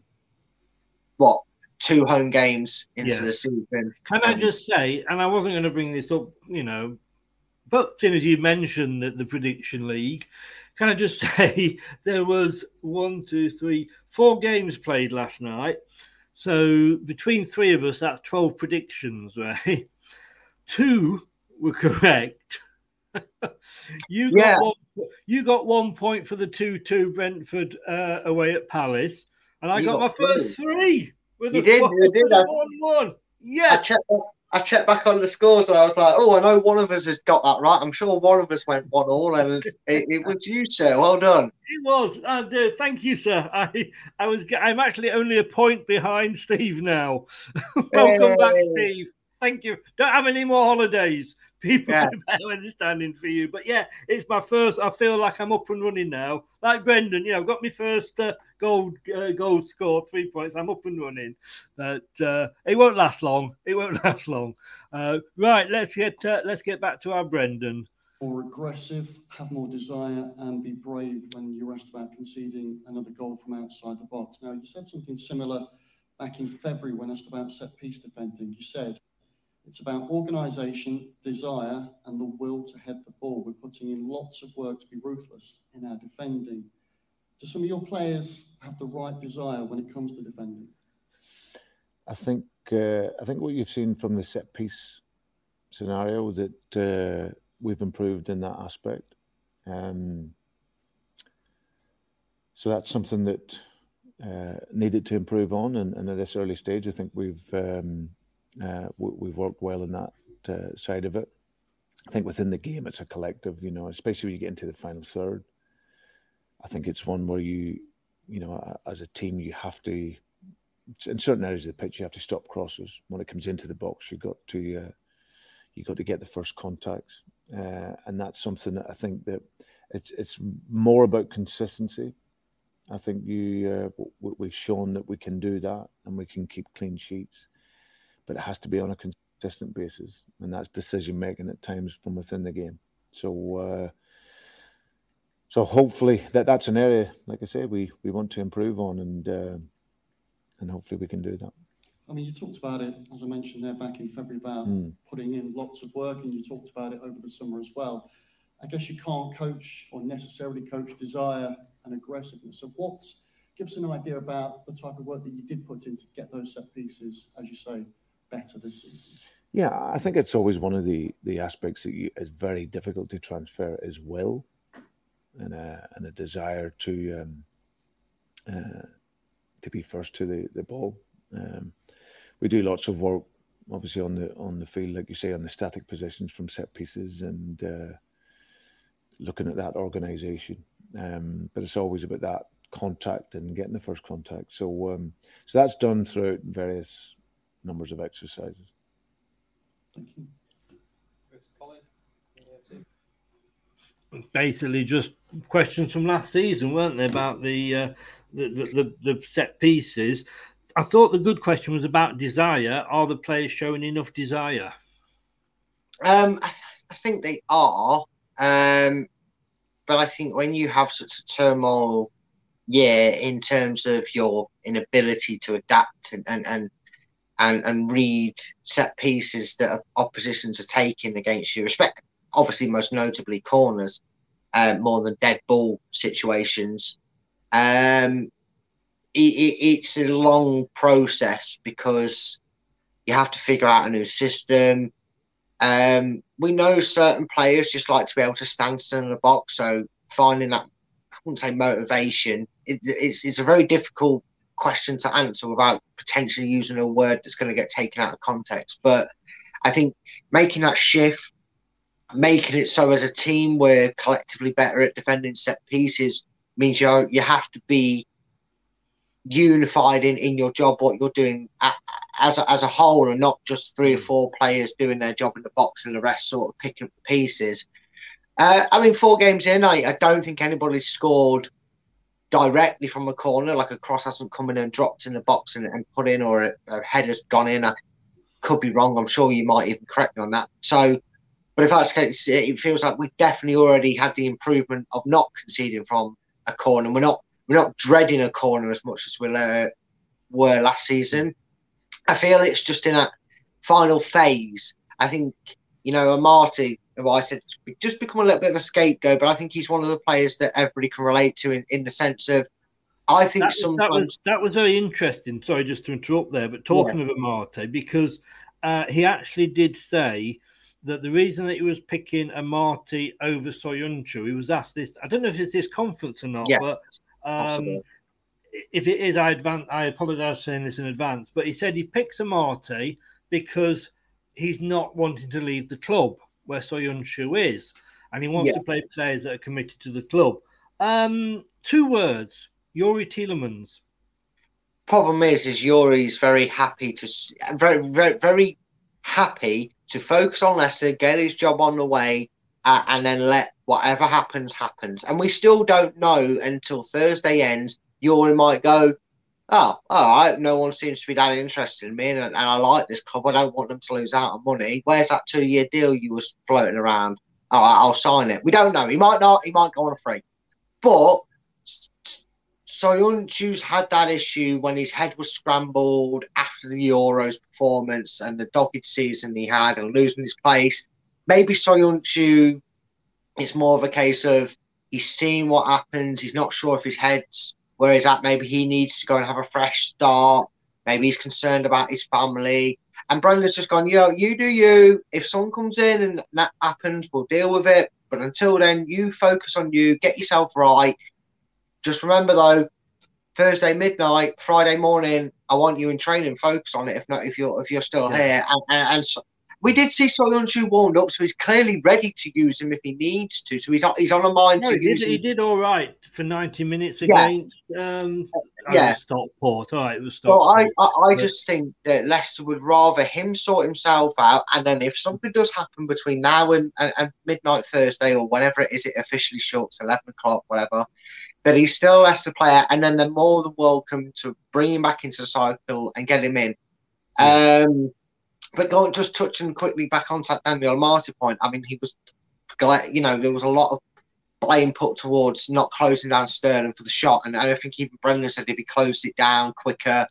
what two home games into Yes. the season. Can I just say, and I wasn't going to bring this up, you know, but seeing as you mentioned that the prediction league, can I just say there was one, two, three, four games played last night. So between three of us, that's 12 predictions, right? Two were correct. You got Yeah. one, you got one point for the 2-2 Brentford uh, away at Palace, and I got, got my first three. with You a did, one- you did. with a I- one-one. I checked. I checked back on the scores and I was like, "Oh, I know one of us has got that right. I'm sure one of us went one all, and it, it was you, sir. Well done." It was. Uh, thank you, sir. I, I was. I'm actually only a point behind Steve now. Welcome back, Steve. Thank you. Don't have any more holidays. People Yeah. are better understanding for you. But yeah, it's my first. I feel like I'm up and running now. Like Brendan, you know, got my first uh, gold uh, goal score, three points. I'm up and running. But uh, it won't last long. It won't last long. Uh, right, let's get uh, let's get back to our Brendan. More aggressive, have more desire, and be brave when you're asked about conceding another goal from outside the box. Now, you said something similar back in February when asked about set piece defending. You said it's about organisation, desire, and the will to head the ball. We're putting in lots of work to be ruthless in our defending. Do some of your players have the right desire when it comes to defending? I think uh, I think what you've seen from the set piece scenario that uh, we've improved in that aspect. Um, so that's something that uh, needed to improve on, and, and at this early stage, I think we've um, we've worked well in that uh, side of it. I think within the game, it's a collective, you know, especially when you get into the final third. I think it's one where you, you know, as a team, you have to in certain areas of the pitch, you have to stop crosses. When it comes into the box, you got to uh, you got to get the first contacts, uh, and that's something that I think that it's it's more about consistency. I think you uh, we've shown that we can do that, and we can keep clean sheets, but it has to be on a consistent basis, and that's decision making at times from within the game. So. Uh, so hopefully that that's an area, like I say, we, we want to improve on, and uh, and hopefully we can do that. I mean, you talked about it, as I mentioned there back in February, about Mm. putting in lots of work, and you talked about it over the summer as well. I guess you can't coach or necessarily coach desire and aggressiveness. So, what give us an idea about the type of work that you did put in to get those set pieces, as you say, better this season? Yeah, I think it's always one of the the aspects that you, is very difficult to transfer is will, and a and a desire to um, uh, to be first to the the ball. Um, we do lots of work, obviously on the on the field, like you say, on the static positions from set pieces and uh, looking at that organisation. Um, but it's always about that contact and getting the first contact. So um, so that's done throughout various numbers of exercises. Thank you. basically just questions from last season, weren't they, about the, uh, the, the, the the set pieces? I thought the good question was about desire. Are the players showing enough desire? Um, I, I think they are, um, but I think when you have such a turmoil year in terms of your inability to adapt and and and and, and read set pieces that oppositions are taking against you. Respect, obviously, most notably corners, uh, more than dead ball situations. Um, it, it, it's a long process because you have to figure out a new system. Um, we know certain players just like to be able to stand still in the box, so finding that I wouldn't say motivation. It, it's it's a very difficult question to answer without potentially using a word that's going to get taken out of context. But I think making that shift, making it so as a team we're collectively better at defending set pieces means you you have to be unified in, in your job, what you're doing as a, as a whole, and not just three or mm. four players doing their job in the box and the rest sort of picking up the pieces. Uh, I mean, four games in, I, I don't think anybody scored directly from a corner, like a cross hasn't come in and dropped in the box and, and put in, or a, a header's gone in. I could be wrong. I'm sure you might even correct me on that. So, but if that's the case, it feels like we've definitely already had the improvement of not conceding from a corner. We're not we're not dreading a corner as much as we uh, were last season. I feel it's just in a final phase. I think you know, Amartey, who I said just become a little bit of a scapegoat, but I think he's one of the players that everybody can relate to in, in the sense of I think that, sometimes that was, that was very interesting. Sorry, just to interrupt there, but talking yeah. of Amartey, because uh, he actually did say that the reason that he was picking Amartey over Soyuncu, he was asked this. I don't know if it's this conference or not, yeah. but um, if it is, I advance. I apologize for saying this in advance, but he said he picks Amartey because he's not wanting to leave the club where Soyuncu is, and he wants yeah. to play players that are committed to the club. Um, two words: Youri Tielemans. Problem is, is Youri's very happy to very very very happy to focus on Leicester, get his job on the way, uh, and then let whatever happens happens. And we still don't know until Thursday ends. Youri might go, oh, oh all right, no one seems to be that interested in me, and, and, I like this club. I don't want them to lose out on money. Where's that two-year deal you was floating around? Oh, I'll sign it. We don't know. He might not. He might go on a free. But Soyuncu's had that issue when his head was scrambled after the Euros performance and the dogged season he had and losing his place. Maybe Soyuncu it's more of a case of he's seeing what happens. He's not sure if his head's where he's at. Maybe he needs to go and have a fresh start. Maybe he's concerned about his family. And Brendan's just gone, you know, you do you. If someone comes in and that happens, we'll deal with it. But until then, you focus on you, get yourself right. Just remember though, Thursday midnight, Friday morning, I want you in training. Focus on it. If not, if you're if you're still yeah. here, and, and, and so, we did see Soyuncu warmed up, so he's clearly ready to use him if he needs to. So he's on, he's on a mind no, to he use did, him. He did all right for 90 minutes against yeah. um yeah. Stockport. All right, it was Stockport. Well, I, I, I just think that Leicester would rather him sort himself out, and then if something does happen between now and, and, and midnight Thursday or whenever it is it officially shuts, 11 o'clock, whatever, that he's still a Leicester player, and then they're more than welcome to bring him back into the cycle and get him in. Yeah. Um, but going just touching quickly back on Daniel Amartey point, I mean, he was, you know, there was a lot of blame put towards not closing down Sterling for the shot, and I think even Brendan said if he closed it down quicker,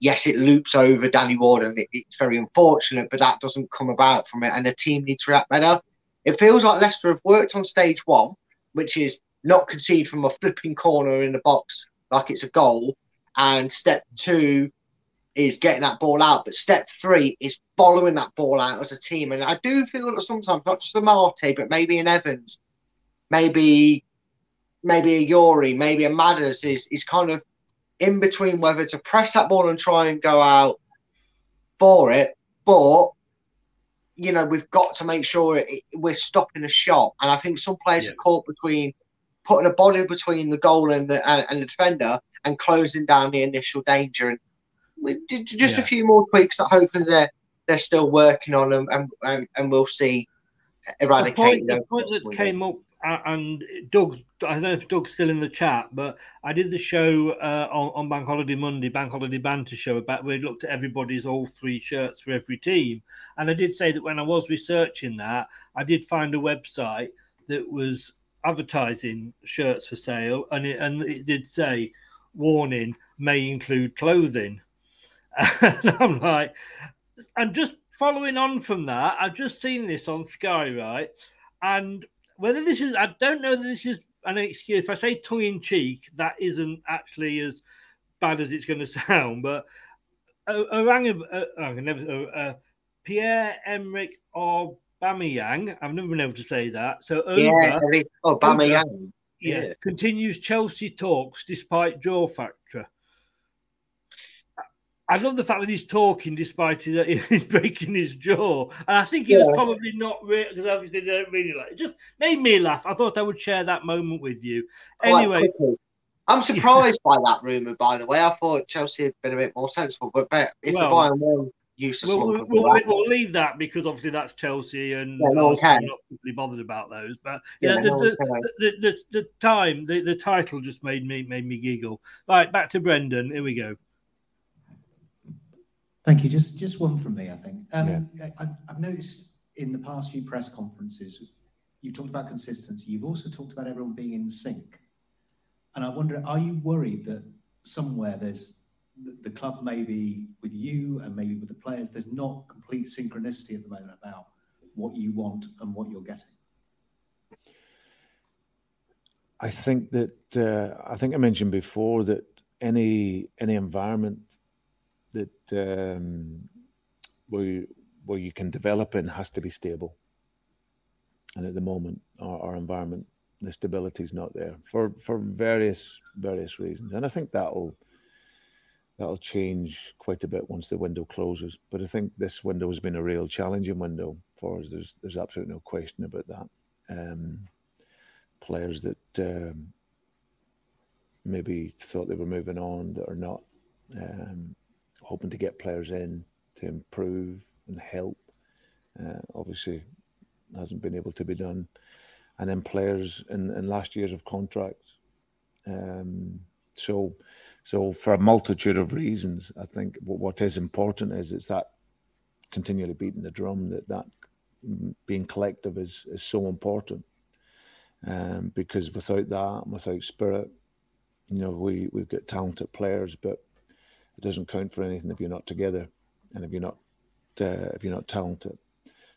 yes, it loops over Danny Ward, and it, it's very unfortunate, but that doesn't come about from it, and the team needs to react better. It feels like Leicester have worked on stage one, which is not concede from a flipping corner in the box like it's a goal, and step two is getting that ball out. But step three is following that ball out as a team. And I do feel that sometimes, not just Amartey, but maybe an Evans, maybe maybe a Youri, maybe a Madders is, is kind of in between whether to press that ball and try and go out for it, but you know we've got to make sure it, we're stopping a shot. And I think some players yeah. are caught between putting a body between the goal and the and, and the defender and closing down the initial danger. And just yeah. a few more tweaks that hopefully they're they're still working on them, and and, and we'll see eradicate. The point, the point that came up, uh, and Doug, I don't know if Doug's still in the chat, but I did the show uh, on, on Bank Holiday Monday, Bank Holiday Banter show about where we looked at everybody's all three shirts for every team, and I did say that when I was researching that, I did find a website that was advertising shirts for sale, and it and it did say warning may include clothing. And I'm like, and just following on from that, I've just seen this on Sky, right? And whether this is, I don't know that this is an excuse. If I say tongue in cheek, that isn't actually as bad as it's going to sound. But Orang, uh, I can never, uh, uh, Pierre Emerick Aubameyang. I've never been able to say that. So Yeah, Aubameyang. yeah, Yeah. continues Chelsea talks despite jaw fracture. I love the fact that he's talking despite his, he's breaking his jaw, and I think he was probably not real because obviously they don't really like. It just made me laugh. I thought I would share that moment with you. Anyway, quickly. I'm surprised by that rumour, by the way. I thought Chelsea had been a bit more sensible, but bet if Well, they're buying one useless we'll, we'll, we'll, we'll leave that because obviously that's Chelsea and Yeah, no one Arsenal are not particularly bothered about those. But Yeah, yeah, no the, can. the, the, the, the time, the, the title just made me made me giggle. Right, back to Brendan. Here we go. Thank you. Just just one from me, I think. Um, I, I've noticed in the past few press conferences, you've talked about consistency. You've also talked about everyone being in sync. And I wonder, are you worried that somewhere there's the, the club maybe with you and maybe with the players, there's not complete synchronicity at the moment about what you want and what you're getting? I think that uh, I think I mentioned before that any any environment that um, where you, where you can develop in has to be stable. And at the moment, our, our environment, the stability is not there for for various various reasons. And I think that'll that'll change quite a bit once the window closes. But I think this window has been a real challenging window for us. There's there's absolutely no question about that. Um, players that um, maybe thought they were moving on that are not, um, hoping to get players in to improve and help. Uh, obviously, hasn't been able to be done. And then players in, in last years of contracts. Um, so, so for a multitude of reasons, I think what, what is important is it's that continually beating the drum that that being collective is is so important um, because without that, without spirit, you know, we we've got talented players, but it doesn't count for anything if you're not together, and if you're not uh, if you're not talented.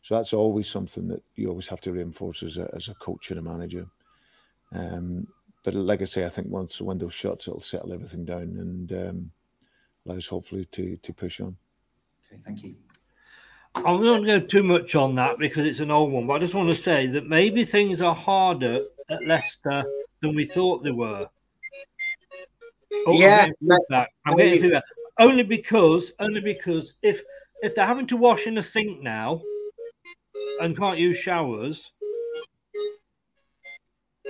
So that's always something that you always have to reinforce as a as a coach and a manager. Um, but like I say, I think once the window shuts, it'll settle everything down and um, allow us hopefully to to push on. Okay, thank you. I'm not going to go too much on that because it's an old one, but I just want to say that maybe things are harder at Leicester than we thought they were. Oh, I'm Yeah, feedback. I'm getting maybe- feedback. Only because, only because if if they're having to wash in a sink now and can't use showers,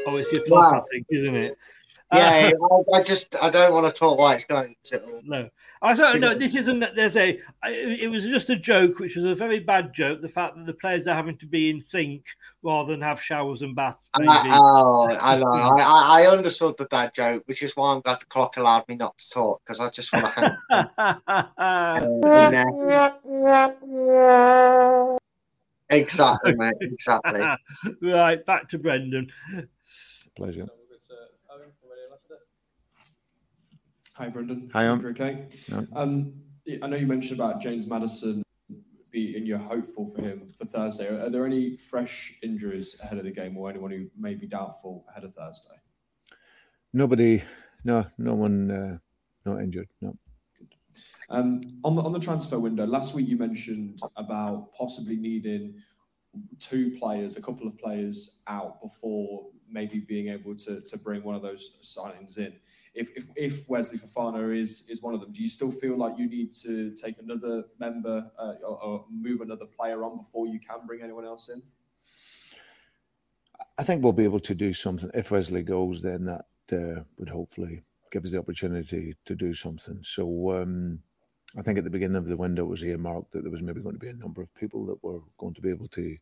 oh, it's your I Wow. think, isn't it? Yeah, Uh, I, I just I don't want to talk why it's going. it'll- No, I don't know. This isn't. There's a. It was just a joke, which was a very bad joke. The fact that the players are having to be in sync rather than have showers and baths. I, oh, I know. I, I I understood that, that joke, which is why I'm glad the clock allowed me not to talk because I just want to hang. exactly, mate. Exactly. right, back to Brendan. Pleasure. Hi, Brendan. Hi, you're okay. Um, I know you mentioned about James Maddison being you're hopeful for him for Thursday. Are, are there any fresh injuries ahead of the game, or anyone who may be doubtful ahead of Thursday? Nobody, no, no one, uh, not injured. No. Um, on the on the transfer window, last week you mentioned about possibly needing two players, a couple of players out before maybe being able to to bring one of those signings in. If if, if Wesley Fofana is is one of them, do you still feel like you need to take another member uh, or, or move another player on before you can bring anyone else in? I think we'll be able to do something. If Wesley goes, then that uh, would hopefully give us the opportunity to do something. So um, I think at the beginning of the window it was earmarked that there was maybe going to be a number of people that were going to be able to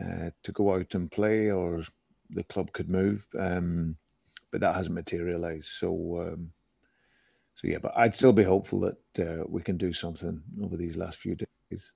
uh, to go out and play, or the club could move. Um, but that hasn't materialised. So. Um, so yeah, but I'd still be hopeful that uh, we can do something over these last few days.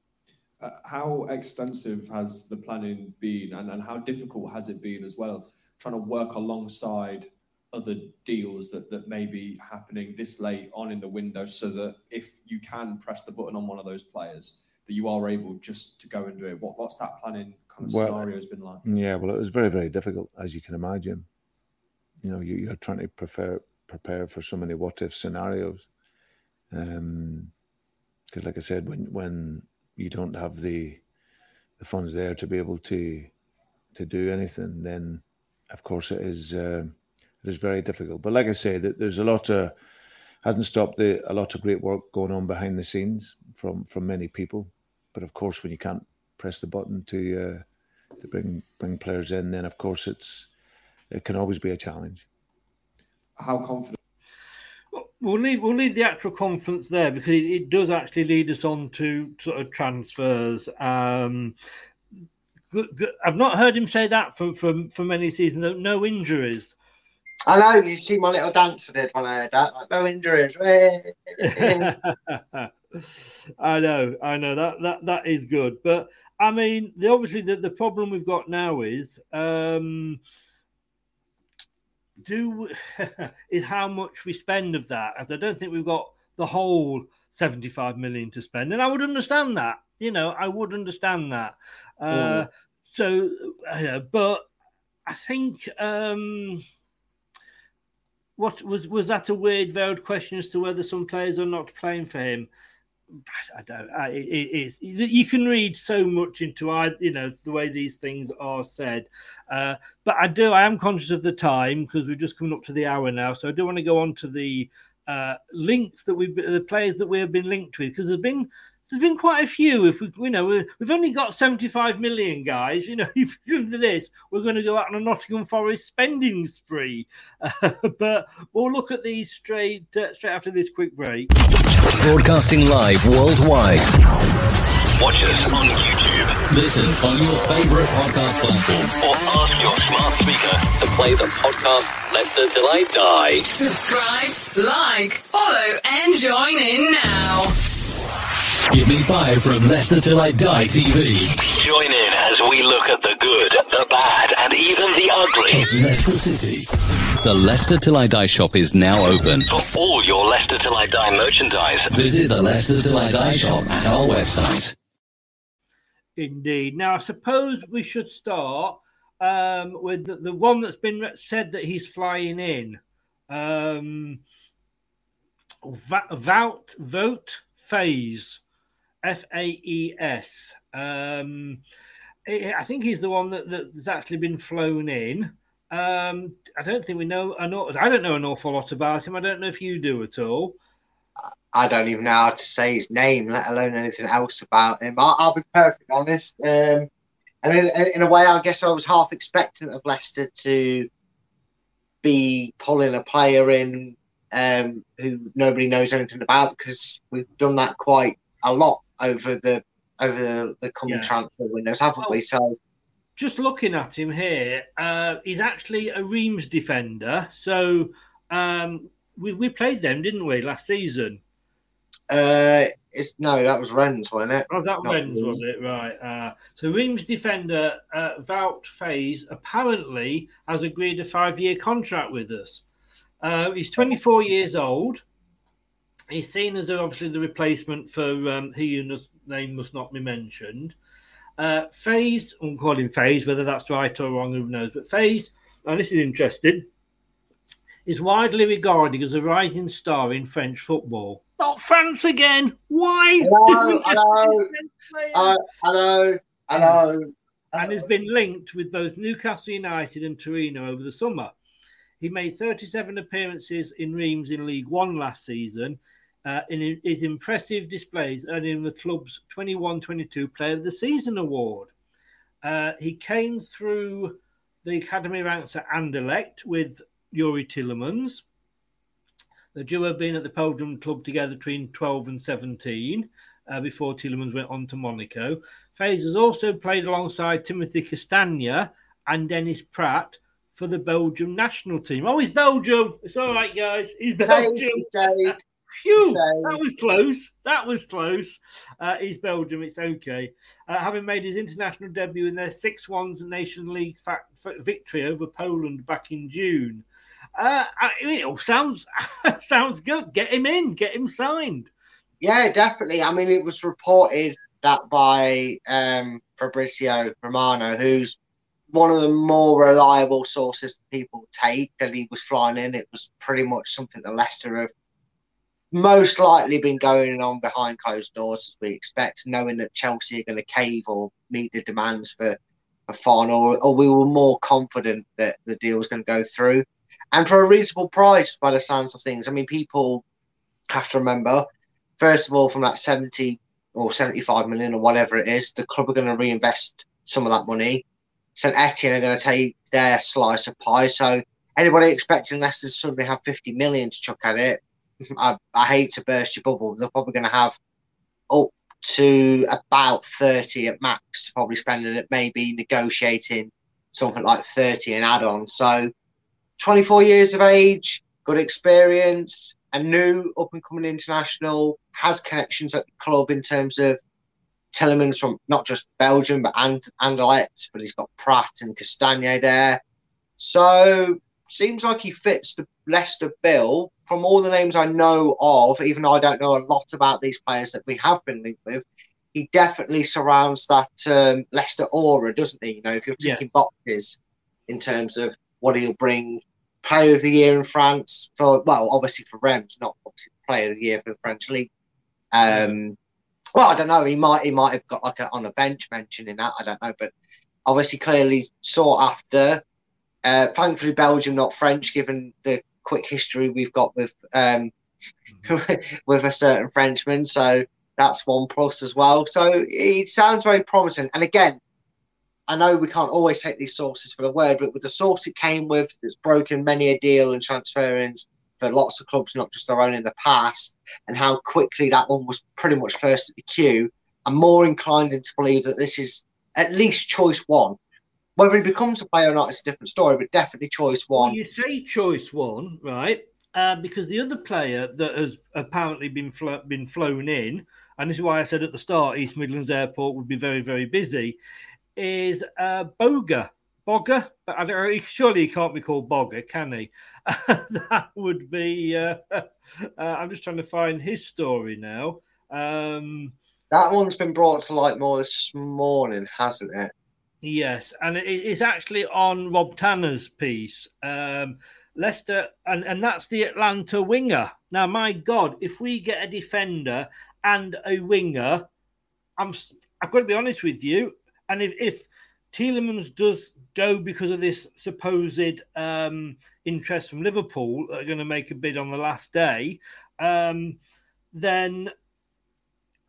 Uh, how extensive has the planning been, and, and how difficult has it been as well? trying to work alongside other deals that that may be happening this late on in the window, so that if you can press the button on one of those players, that you are able just to go and do it. What what's that planning kind of Well, scenario has been like? Yeah, well, it was very, very difficult, as you can imagine. You know, you, you're trying to prepare prepare for so many what if scenarios. Um, because, like I said, when when you don't have the the funds there to be able to to do anything, then of course it is uh, it is very difficult. But like I say, that there's a lot of hasn't stopped the a lot of great work going on behind the scenes from from many people. But of course, when you can't press the button to uh, to bring bring players in, then of course it's it can always be a challenge. How confident? We'll leave we'll leave the actual conference there because it, it does actually lead us on to sort of transfers. Um, good, good. I've not heard him say that for for, for many seasons. No- No injuries. I know you see my little dance I did when I heard that. Like, no injuries. I know, I know that that that is good, but I mean, the, obviously the, the problem we've got now is um, do is how much we spend of that. As I don't think we've got the whole seventy five million to spend, and I would understand that. You know, I would understand that. Uh, Mm. So, uh, but I think. Um, what was was that a weird veiled question as to whether some players are not playing for him? I don't. I, it, is. You can read so much into I, you know, the way these things are said. Uh, but I do. I am conscious of the time because we're just coming up to the hour now. So I do want to go on to the uh, links that we've the players that we have been linked with because there's been there's been quite a few. If we, you know, we- we've only got 75 million guys. You know, if you do this, we're going to go out on a Nottingham Forest spending spree. Uh, but we'll look at these straight uh, straight after this quick break. Broadcasting live worldwide. Watch us on YouTube Listen on your favorite podcast platform or ask your smart speaker to play the podcast Leicester Till I Die. Subscribe, like, follow, and join in now. Give me five from Leicester Till I Die TV. Join in as we look at the good, the bad, and even the ugly. Leicester City. The Leicester Till I Die shop is now open. For all your Leicester Till I Die merchandise, Visit the Leicester Till I Die shop at our website. Indeed. Now, I suppose we should start um, with the, the one that's been said that he's flying in. Um, Va- Vout Vote Faes, F A E S. Um, I think he's the one that, that's actually been flown in. Um, I don't think we know. an I don't know an awful lot about him. I don't know if you do at all. I don't even know how to say his name, let alone anything else about him. I'll, I'll be perfectly honest. Um, and in, in a way, I guess I was half expectant of Leicester to be pulling a player in um, who nobody knows anything about because we've done that quite a lot over the over the, coming Yeah. transfer windows, haven't we? So just looking at him here, uh, he's actually a Reims defender. So um, we, we played them, didn't we, last season? uh, it's no, that was Rennes, wasn't it? Oh, that Not Rennes, was it? Right. Uh, so Reims defender uh, Wout Faes apparently has agreed a five year contract with us. Uh, he's 24 years old. He's seen as obviously the replacement for um, he whose name must not be mentioned. Uh, Faes, I'm calling Faes, whether that's right or wrong, who knows. But Faes, and this is interesting, is widely regarded as a rising star in French football. Not France again. Why? Hello, hello, uh, hello, hello. and has been linked with both Newcastle United and Torino over the summer. He made 37 appearances in Reims in League One last season. Uh, in his impressive displays, earning the club's 21 22 Player of the Season award. Uh, he came through the academy ranks at Anderlecht with Youri Tielemans. The duo have been at the Belgium club together between 12 and 17 uh, before Tielemans went on to Monaco. Faes has also played alongside Timothy Castagne and Dennis Praet for the Belgium national team. Oh, he's Belgium. It's all right, guys. He's Belgium. Dave, Phew, So- that was close. That was close. Uh, he's Belgium. It's okay. Uh, having made his international debut in their 6 1 Nation League fa- victory over Poland back in June. Uh, I- it all sounds sounds good. Get him in. Get him signed. Yeah, definitely. I mean, it was reported that by um, Fabrizio Romano, who's one of the more reliable sources people take, that he was flying in. It was pretty much something that Leicester have most likely been going on behind closed doors, as we expect, knowing that Chelsea are going to cave or meet the demands for a fine, or, or we were more confident that the deal was going to go through. And for a reasonable price, by the sounds of things. I mean, people have to remember first of all, from that 70 or 75 million or whatever it is, the club are going to reinvest some of that money. St Etienne are going to take their slice of pie. So anybody expecting Leicester to suddenly have 50 million to chuck at it, I, I hate to burst your bubble. They're probably going to have up to about 30 at max, probably spending it, maybe negotiating something like 30 an add on. So 24 years of age, good experience, a new up and coming international, has connections at the club in terms of Tielemans from not just Belgium but and but he's got Praet and Castagne there. So seems like he fits the Leicester bill. From all the names I know of, even though I don't know a lot about these players that we have been linked with, he definitely surrounds that um, Leicester aura, doesn't he? You know, if you're Yeah. ticking boxes in terms of what he'll bring, player of the year in France for well, obviously for Reims, not obviously player of the year for the French league. Um, well, I don't know. He might he might have got like a, on a bench mentioning that. I don't know, but obviously clearly sought after. Uh, thankfully, Belgium not French, given the quick history we've got with um, with a certain Frenchman. So that's one plus as well. So it sounds very promising. And again, I know we can't always take these sources for the word, but with the source it came with, it's broken many a deal and transference for lots of clubs, not just our own in the past, and how quickly that one was pretty much first at the queue. I'm more inclined to believe that this is at least choice one. Whether he becomes a player or not is a different story, but definitely choice one. Well, you say choice one, right? Uh, because the other player that has apparently been flo- been flown in, and this is why I said at the start, East Midlands Airport would be very very busy, is uh, Boga. Bogger, I don't, know, surely he can't be called Bogger, can he? that would be. Uh, uh, I'm just trying to find his story now. Um, That one's been brought to light more this morning, hasn't it? Yes, and it's actually on Rob Tanner's piece. Um, Leicester, and, and that's the Atalanta winger. Now, my God, if we get a defender and a winger, I'm I've got to be honest with you. And if, if Tielemans does go because of this supposed um, interest from Liverpool, are going to make a bid on the last day, um, then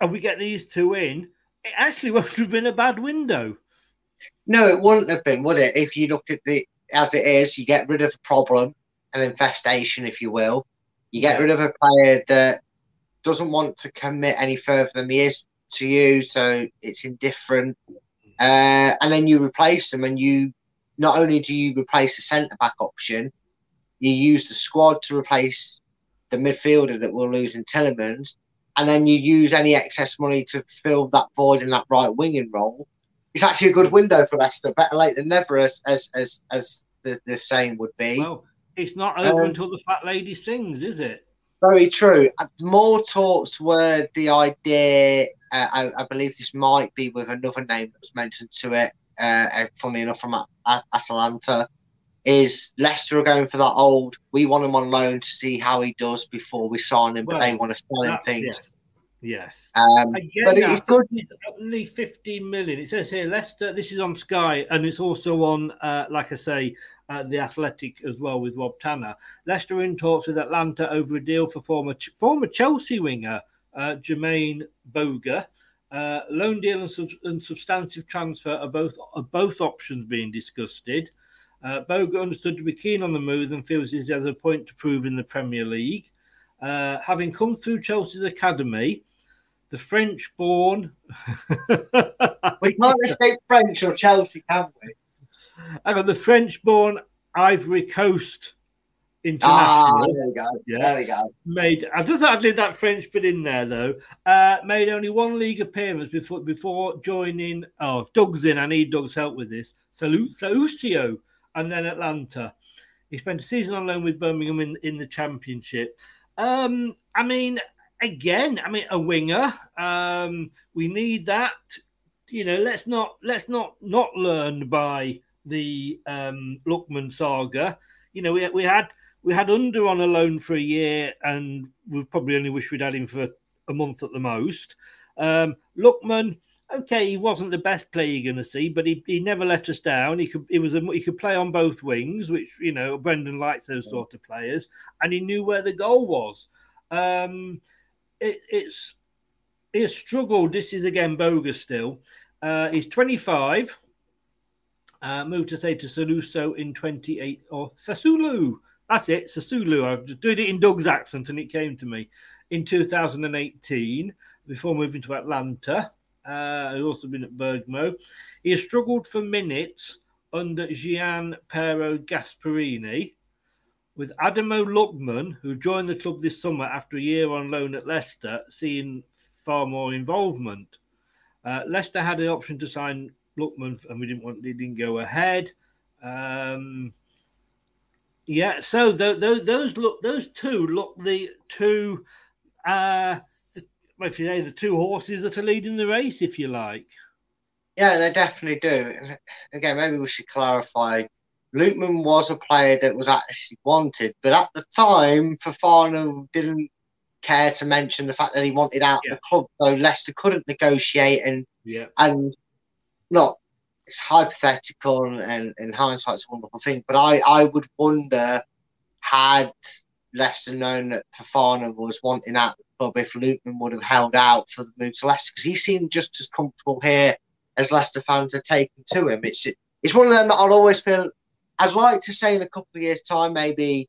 and we get these two in, it actually won't have been a bad window. No, it wouldn't have been, would it? If you look at the as it is, you get rid of a problem, an infestation, if you will. You get rid of a player that doesn't want to commit any further than he is to you, so it's indifferent. Uh, and then you replace them, and you not only do you replace the centre back option, you use the squad to replace the midfielder that we'll lose in Tielemans, and then you use any excess money to fill that void in that right winging role. It's actually a good window for Leicester. Better late than never, as as as, as the, the saying would be. Well, it's not over Um, until the fat lady sings, is it? Very true. Uh, More talks were the idea. Uh, I, I believe this might be with another name that was mentioned to it. Uh, uh, funny enough, from At- At- Atalanta, is Leicester are going for that old. We want him on loan to see how he does before we sign him, but they want to sell him things. Yes. Yes. Um, get but it's good. It's only 15 million. It says here Leicester. This is on Sky, and it's also on, uh, like I say, uh, the Athletic as well with Rob Tanner. Leicester in talks with Atalanta over a deal for former former Chelsea winger uh, Jeremie Boga. Uh, loan deal and, sub- and substantive transfer are both are both options being discussed. Uh, Boga understood to be keen on the move and feels he has a point to prove in the Premier League. Uh, having come through Chelsea's academy, the French-born. we can't escape French or Chelsea, can we? I got the French-born Ivory Coast international. Ah, there we go. Yeah. There we go. Made I just added that French bit in there though. Uh, made only one league appearance before before joining. Oh, if Doug's in. I need Doug's help with this. Salute Sausio, and then Atalanta. He spent a season on loan with Birmingham in, in the championship. Um, I mean, again, I mean, a winger. Um, we need that. You know, let's not let's not not learn by the um, Lookman saga. You know, we we had we had under on a loan for a year, and we probably only wish we'd had him for a month at the most. Um, Lookman, okay, he wasn't the best player you're going to see, but he, he never let us down. He could he was a, he could play on both wings, which you know Brendan likes those sort of players, and he knew where the goal was. Um, it, it's he has struggled. This is again bogus still. Uh, he's 25. Uh, moved to say to Saluso in 28 or Sasulu. That's it, Sasulu. I just did it in Doug's accent and it came to me in 2018 before moving to Atalanta. Uh, he's also been at Bergamo. He has struggled for minutes under Gian Piero Gasperini with Ademola Lookman, who joined the club this summer after a year on loan at Leicester, seeing far more involvement. Uh, Leicester had an option to sign Luckman, and we didn't want, they didn't go ahead. Um, yeah, so th- th- those look, those two look the two, uh, if you say the two horses that are leading the race, if you like. Yeah, they definitely do. Again, maybe we should clarify. Lookman was a player that was actually wanted, but at the time, Fofana didn't care to mention the fact that he wanted out of the club, so Leicester couldn't negotiate and Yeah. and not it's hypothetical and, and in hindsight's a wonderful thing, but I, I would wonder had Leicester known that Fofana was wanting out of the club if Luton would have held out for the move to Leicester because he seemed just as comfortable here as Leicester fans are taken to him. It's it's one of them that I'll always feel I'd like to say in a couple of years' time maybe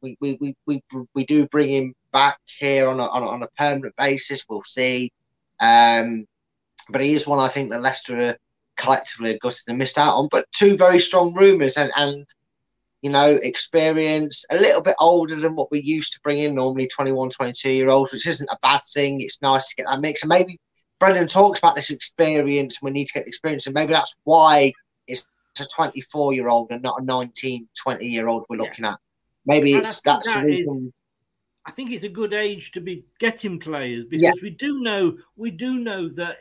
we we, we, we, we do bring him back here on a, on a, on a permanent basis. We'll see. Um, but he is one I think that Leicester are collectively are gutted and missed out on. But two very strong rumours and, and you know, experience, a little bit older than what we used to bring in normally 21, 22 year olds, which isn't a bad thing. It's nice to get that mix. And maybe Brendan talks about this experience we need to get the experience. And maybe that's why it's a 24 year old and not a 19, 20 year old we're looking at. Maybe And it's that's the that is- reason. I think it's a good age to be getting players because Yeah. we do know we do know that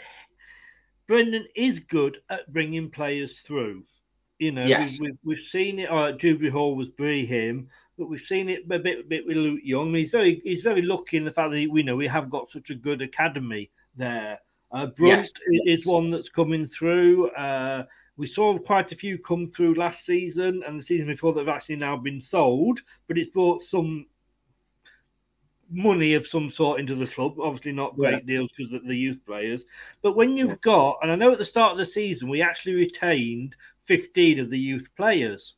Brendan is good at bringing players through. You know, Yes. we, we, we've seen it. Uh, Jubilee Hall was Brie him, but we've seen it a bit, a bit with Luke Young. He's very he's very lucky in the fact that we know we have got such a good academy there. Uh, Brunt Yes. i- is one that's coming through. Uh, we saw quite a few come through last season and the season before that have actually now been sold, but it's brought some money of some sort into the club. Obviously, not great Yeah. deals because of the youth players. But when you've got, and I know at the start of the season, we actually retained 15 of the youth players.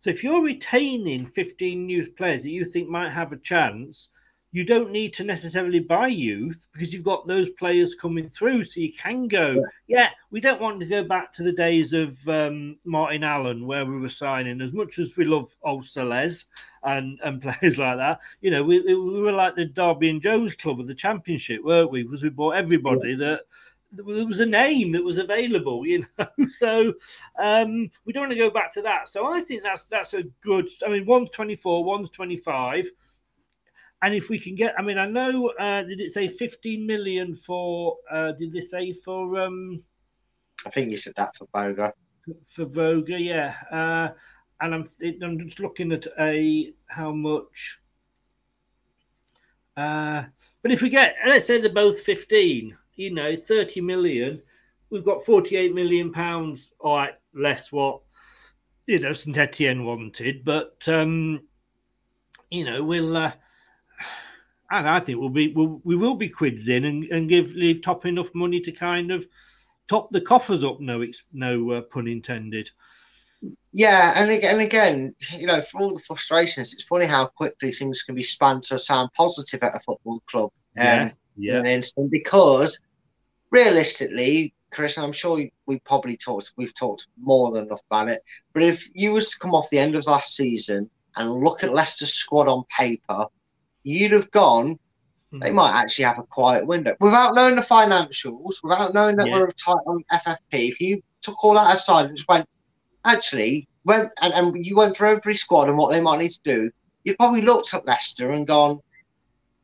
So if you're retaining 15 youth players that you think might have a chance, you don't need to necessarily buy youth because you've got those players coming through. So you can go, yeah, we don't want to go back to the days of um, Martin Allen where we were signing as much as we love old Celez and, and players like that. You know, we, we were like the Derby and Jones club of the championship, weren't we? Because we bought everybody that there was a name that was available, you know. So um, we don't want to go back to that. So I think that's that's a good. I mean, one's twenty four, one's twenty five, and if we can get, I mean, I know. Uh, did it say fifteen million for? Uh, did they say for? Um, I think you said that for Boga. for Voga, yeah. Uh, and I'm I'm just looking at a how much. Uh, but if we get, let's say they're both fifteen, you know, thirty million, we've got forty-eight million pounds. All right, less what you know Saint Etienne wanted, but um, you know we'll. Uh, and I think we'll be we'll, we will be quids in and, and give leave top enough money to kind of top the coffers up. No, it's no uh, pun intended. Yeah, and again, and again, you know, for all the frustrations, it's funny how quickly things can be spun to sound positive at a football club. Um, Yeah, yeah. In instant, because realistically, Chris, and I'm sure we probably talked, we've talked more than enough about it. But if you was to come off the end of last season and look at Leicester's squad on paper, you'd have gone. Hmm. They might actually have a quiet window without knowing the financials, without knowing that Yeah. we're tight on FFP. If you took all that aside and just went, actually, went and, and you went through every squad and what they might need to do, you'd probably looked at Leicester and gone,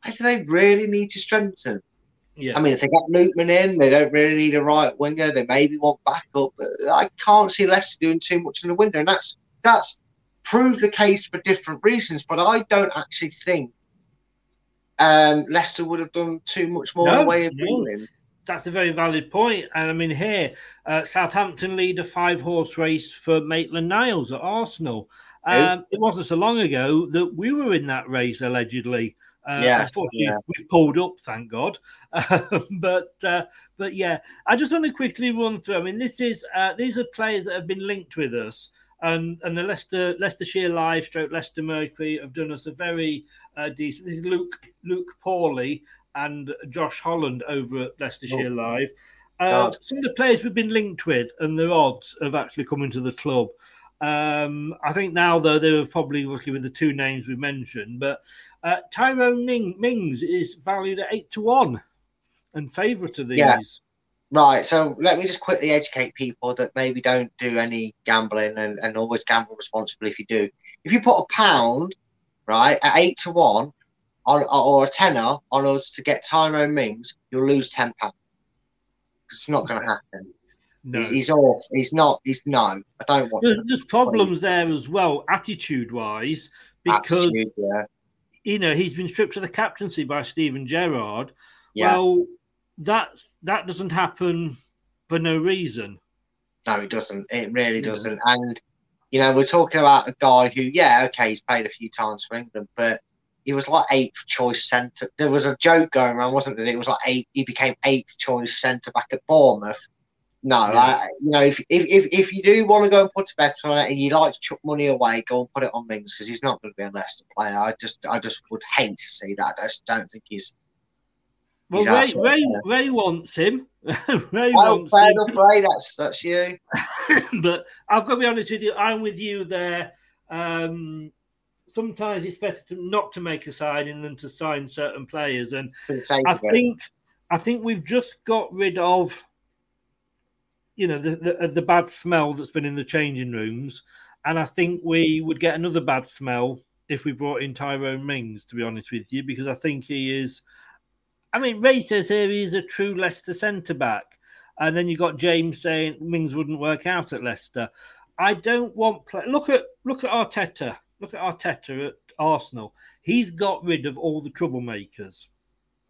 "Where do they really need to strengthen?" Yeah. I mean, if they get Lookman in, they don't really need a right winger. They maybe want backup, but I can't see Leicester doing too much in the window, and that's that's proved the case for different reasons. But I don't actually think um, Leicester would have done too much more in the way of no. That's a very valid point. And I mean, here, uh, Southampton lead a five horse race for Maitland Niles at Arsenal. Um, it wasn't so long ago that we were in that race, allegedly. Uh, unfortunately, yeah. we've pulled up, thank God. but uh, but yeah, I just want to quickly run through. I mean, this is uh, these are players that have been linked with us, and and the Leicester Leicestershire Live, stroke Leicester Mercury, have done us a very uh, decent. This is Luke Luke Pawley and Josh Holland over at Leicestershire Oh. Live. Uh, God. some of the players we've been linked with and their odds have actually come into the club. Um, I think now, though, they were probably obviously with the two names we mentioned, but uh, Tyrone Ming- Mings is valued at eight to one and favourite of these. Yeah. Right, so let me just quickly educate people that maybe don't do any gambling and, and always gamble responsibly if you do. If you put a pound, right, at eight to one, on, or a tenner on us to get Tyrone Mings, you'll lose ten pounds. It's not going to happen. No. He's, he's off. He's not. He's no. I don't want. There's, there's problems there as well, attitude wise, because Attitude, yeah. you know he's been stripped of the captaincy by Steven Gerrard. Yeah. Well, that that doesn't happen for no reason. No, it doesn't. It really doesn't. And you know, we're talking about a guy who, yeah, okay, he's played a few times for England, but he was like eighth choice centre. There was a joke going around, wasn't it? It was like eight. He became eighth choice centre back at Bournemouth. No, like, you know, if, if if if you do want to go and put a bet on it, and you like to chuck money away, go and put it on Mings because he's not going to be a Leicester player. I just, I just would hate to see that. I just don't think he's. Well, Ray, Ray. Ray wants him. Ray Well, wants fair him. enough, Ray. That's that's you. but I've got to be honest with you. I'm with you there. Um, sometimes it's better to not to make a signing than to sign certain players, and I think I think we've just got rid of, you know, the, the the bad smell that's been in the changing rooms, and I think we would get another bad smell if we brought in Tyrone Mings. To be honest with you, because I think he is. I mean, Ray says here he's a true Leicester centre back. And then you've got James saying Mings wouldn't work out at Leicester. I don't want play. Look at look at Arteta. Look at Arteta at Arsenal. He's got rid of all the troublemakers.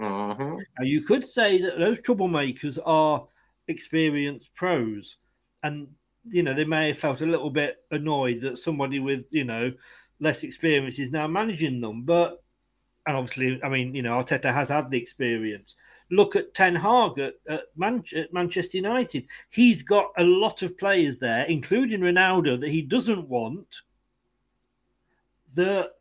Mhm. Now you could say that those troublemakers are experienced pros, and you know they may have felt a little bit annoyed that somebody with you know less experience is now managing them. But and obviously, I mean, you know, Arteta has had the experience. Look at Ten Hag at, at, Man- at Manchester United. He's got a lot of players there, including Ronaldo, that he doesn't want. That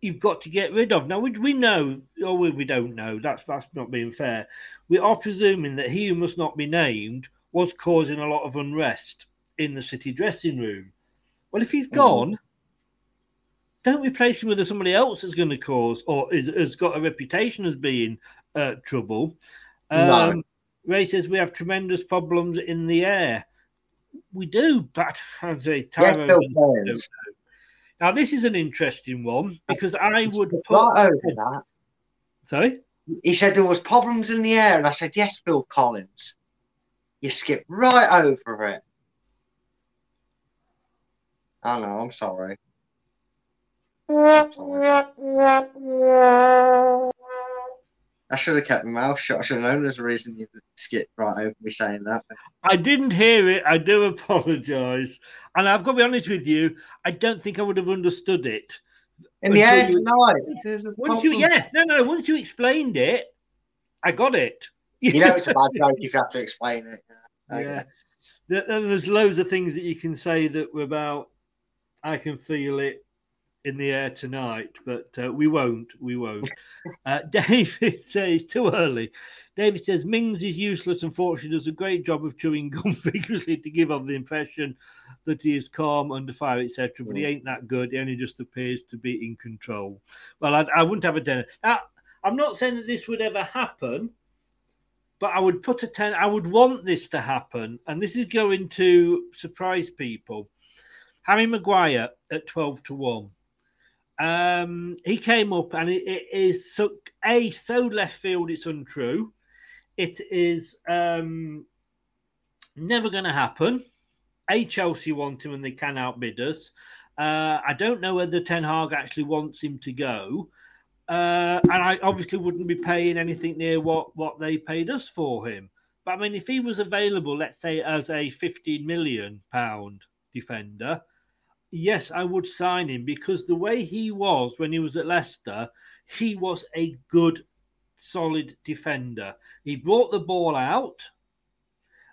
you've got to get rid of. Now we, we know, oh, or we, we don't know. That's that's not being fair. We are presuming that he who must not be named was causing a lot of unrest in the City dressing room. Well, if he's mm-hmm. gone, don't replace him with somebody else that's going to cause or is, has got a reputation as being uh, trouble. No. Um, Ray says we have tremendous problems in the air. We do, but I'd say Yes, Tyrone Bill Mings, Collins. don't know. Now this is an interesting one because I would put Right over that. Sorry? He said there was problems in the air, and I said, yes, Bill Collins. You skipped right over it. I know, I'm sorry. I should have kept my mouth shut. I should have known there's a reason you skipped right over me saying that. I didn't hear it. I do apologise, and I've got to be honest with you. I don't think I would have understood it. In the air you- tonight. There's Once you, yeah, no, no. Once you explained it, I got it. You know it's a bad joke if you have to explain it. Okay. Yeah. There- there- There's loads of things that you can say that were about. I can feel it. In the air tonight, but uh, we won't. We won't. Uh, David says too early. David says Mings is useless. Unfortunately, does a great job of chewing gum vigorously to give off the impression that he is calm, under fire, etc. But he ain't that good. He only just appears to be in control. Well, I, I wouldn't have a dinner. Now, I'm not saying that this would ever happen, but I would put a ten. I would want this to happen, and this is going to surprise people. Harry Maguire at twelve to one. Um, he came up, and it, it is so a so left field. It's untrue. It is um, never going to happen. A Chelsea want him, and they can outbid us. Uh, I don't know whether Ten Hag actually wants him to go. Uh, and I obviously wouldn't be paying anything near what, what they paid us for him. But I mean, if he was available, let's say as a 15 million pound defender, yes, I would sign him because the way he was when he was at Leicester, he was a good, solid defender. He brought the ball out.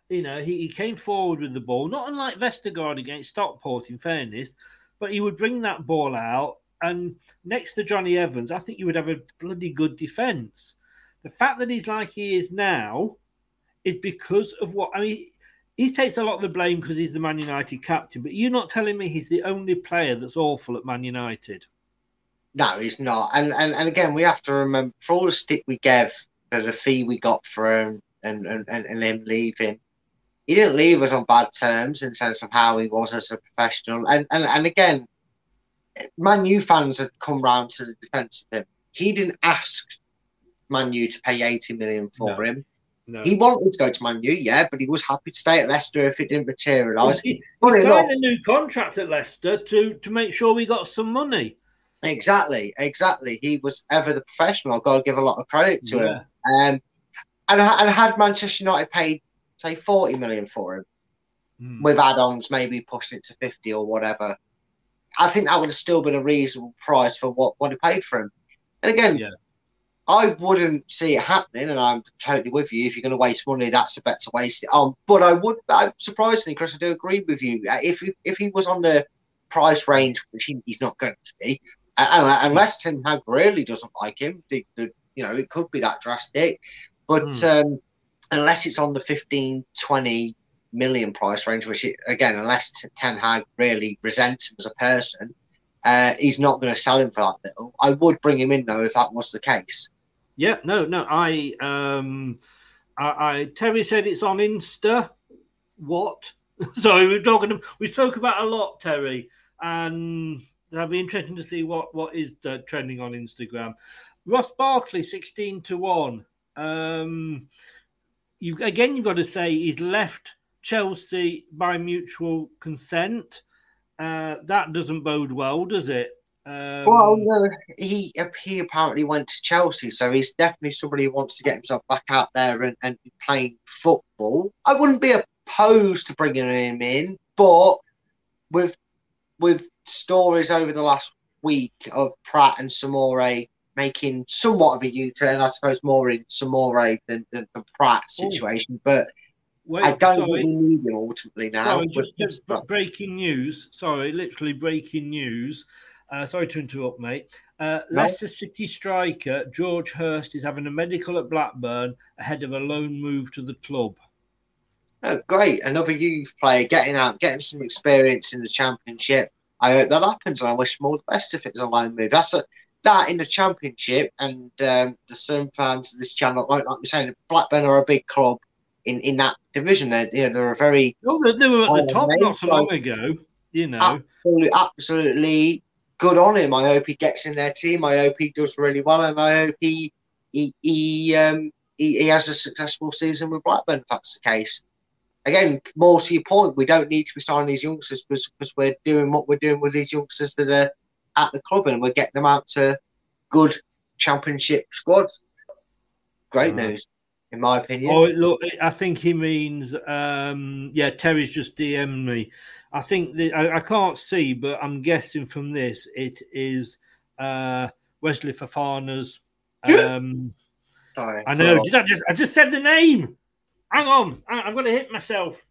You know, he, he came forward with the ball, not unlike Vestergaard against Stockport, in fairness, but he would bring that ball out and next to Jonny Evans, I think you would have a bloody good defence. The fact that he's like he is now is because of what I mean. He takes a lot of the blame because he's the Man United captain, but you're not telling me he's the only player that's awful at Man United. No, he's not. And and, and again, we have to remember for all the stick we gave for the fee we got for him and, and, and, and him leaving, he didn't leave us on bad terms in terms of how he was as a professional. And and, and again, Man U fans had come round to the defence of him. He didn't ask Man U to pay 80 million for No. him. No. He wanted to go to Man U, yeah, but he was happy to stay at Leicester if it didn't materialise. He, he enough- signed a new contract at Leicester to, to make sure we got some money. Exactly, exactly. He was ever the professional. I've got to give a lot of credit to him. Um, and, and had Manchester United paid, say, 40 million for him, Hmm. with add ons, maybe pushing it to 50 or whatever, I think that would have still been a reasonable price for what, what he paid for him. And again, I wouldn't see it happening, and I'm totally with you. If you're going to waste money, that's a bet to waste it on. But I would, I'm surprisingly, Chris, I do agree with you. Uh, If he- if he was on the price range, which he, he's not going to be, uh, uh, unless Ten Hag really doesn't like him, the, the, you know, it could be that drastic. But um, unless it's on the 15, 20 million price range, which it, again, unless Ten Hag really resents him as a person, uh, he's not going to sell him for that little. I would bring him in though if that was the case. Yeah, no, no. I, um, I, I Terry said it's on Insta. What? Sorry, we're talking. We spoke about a lot, Terry, and that'll be interesting to see what what is trending on Instagram. Ross Barkley, sixteen to one. Um, you again, you've got to say he's left Chelsea by mutual consent. Uh, that doesn't bode well, does it? Um, well, no, he he apparently went to Chelsea, so he's definitely somebody who wants to get himself back out there and, and be playing football. I wouldn't be opposed to bringing him in, but with with stories over the last week of Praet and Soumaré making somewhat of a U-turn, I suppose more in Soumaré than, than the Praet situation, but Wait, I don't sorry. we need him ultimately now. Sorry, just, just breaking news. Sorry, literally breaking news. Uh, sorry to interrupt, mate. Uh, No. Leicester City striker George Hirst is having a medical at Blackburn ahead of a loan move to the club. Oh, great. Another youth player getting out, getting some experience in the championship. I hope that happens and I wish him all the best if it's a loan move. That's a, that in the championship and um, the some fans of this channel won't like me saying Blackburn are a big club in, in that division. They're, you know, they're a very Oh, they, were at Oh, the top not so so- long ago. You know, absolutely, absolutely good on him. I hope he gets in their team. I hope he does really well, and I hope he he he um he, he has a successful season with Blackburn. If that's the case. Again, more to your point, we don't need to be signing these youngsters because, because we're doing what we're doing with these youngsters that are at the club, and we're getting them out to good championship squads. Great Uh-huh. news, in my opinion. Oh, look, I think he means, um, yeah, Terry's just DM'd me. I think that I, I can't see, but I'm guessing from this it is uh, Wesley Fofana's. Um, Sorry, I know. Did I just? I just said the name. Hang on, I'm going to hit myself.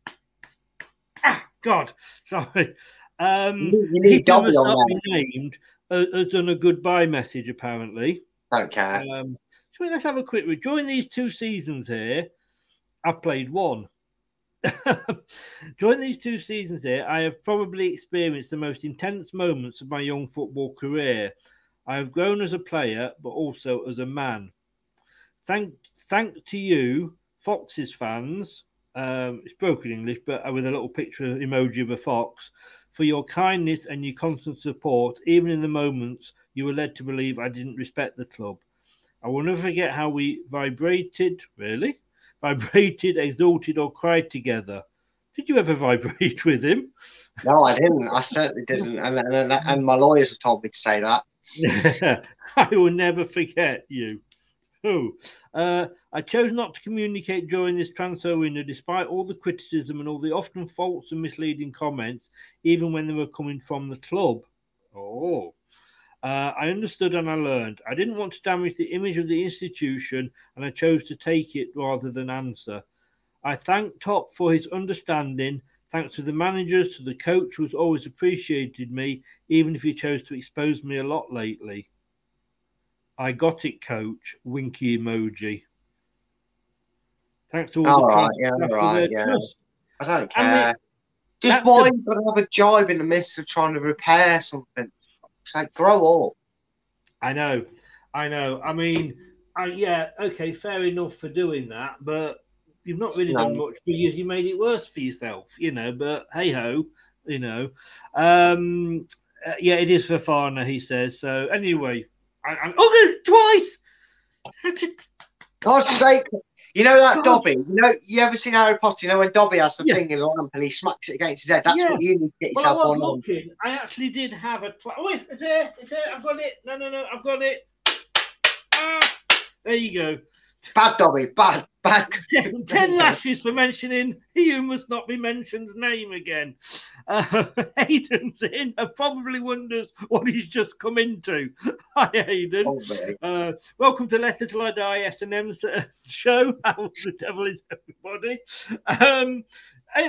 Ah, God, sorry. Um, You need- you need he must not be named. uh, has done a goodbye message apparently. Don't care. Um, so let's have a quick read. During these two seasons here, I've played one. During these two seasons here, I have probably experienced the most intense moments of my young football career. I have grown as a player, but also as a man. Thank, thank to you, Foxes fans. Um, it's broken English, but with a little picture emoji of a fox, for your kindness and your constant support, even in the moments you were led to believe I didn't respect the club. I will never forget how we vibrated, really, vibrated, exalted, or cried together. Did you ever vibrate with him? No, I didn't. I certainly didn't. And, and, and my lawyers have told me to say that. I will never forget you. Oh, uh, I chose not to communicate during this transfer window, despite all the criticism and all the often false and misleading comments, even when they were coming from the club. Oh, uh, I understood and I learned. I didn't want to damage the image of the institution, and I chose to take it rather than answer. I thank Top for his understanding. Thanks to the managers, to the coach who's always appreciated me, even if he chose to expose me a lot lately. I got it, coach. Winky emoji. Thanks to all, All the right, yeah, all right, yeah. trust. I don't I mean, care. Just why the- have a jibe in the midst of trying to repair something? It's like grow up. I know, I know. I mean, I, yeah, okay, fair enough for doing that, but you've not really done much because you made it worse for yourself, you know. But hey ho, you know. Um, uh, yeah, it is for Farner, he says. So anyway, I, I, oh, twice. God's sake. You know that Dobby? You know, you ever seen Harry Potter? You know when Dobby has the thing in the lamp and he smacks it against his head? That's Yeah. what you need to get Well, I yourself on. looking. I actually did have a. Twi- oh, it's there. It's there. I've got it. No, no, no. I've got it. Ah, there you go. Bad Dobby, bad, bad. Ten, ten lashes for mentioning he who must not be mentioned's name again. Uh, Hayden's in and probably wonders what he's just come into. Hi, Hayden. Oh. Uh, welcome to Leicester Till I Die S&M show. How the devil is everybody? Um,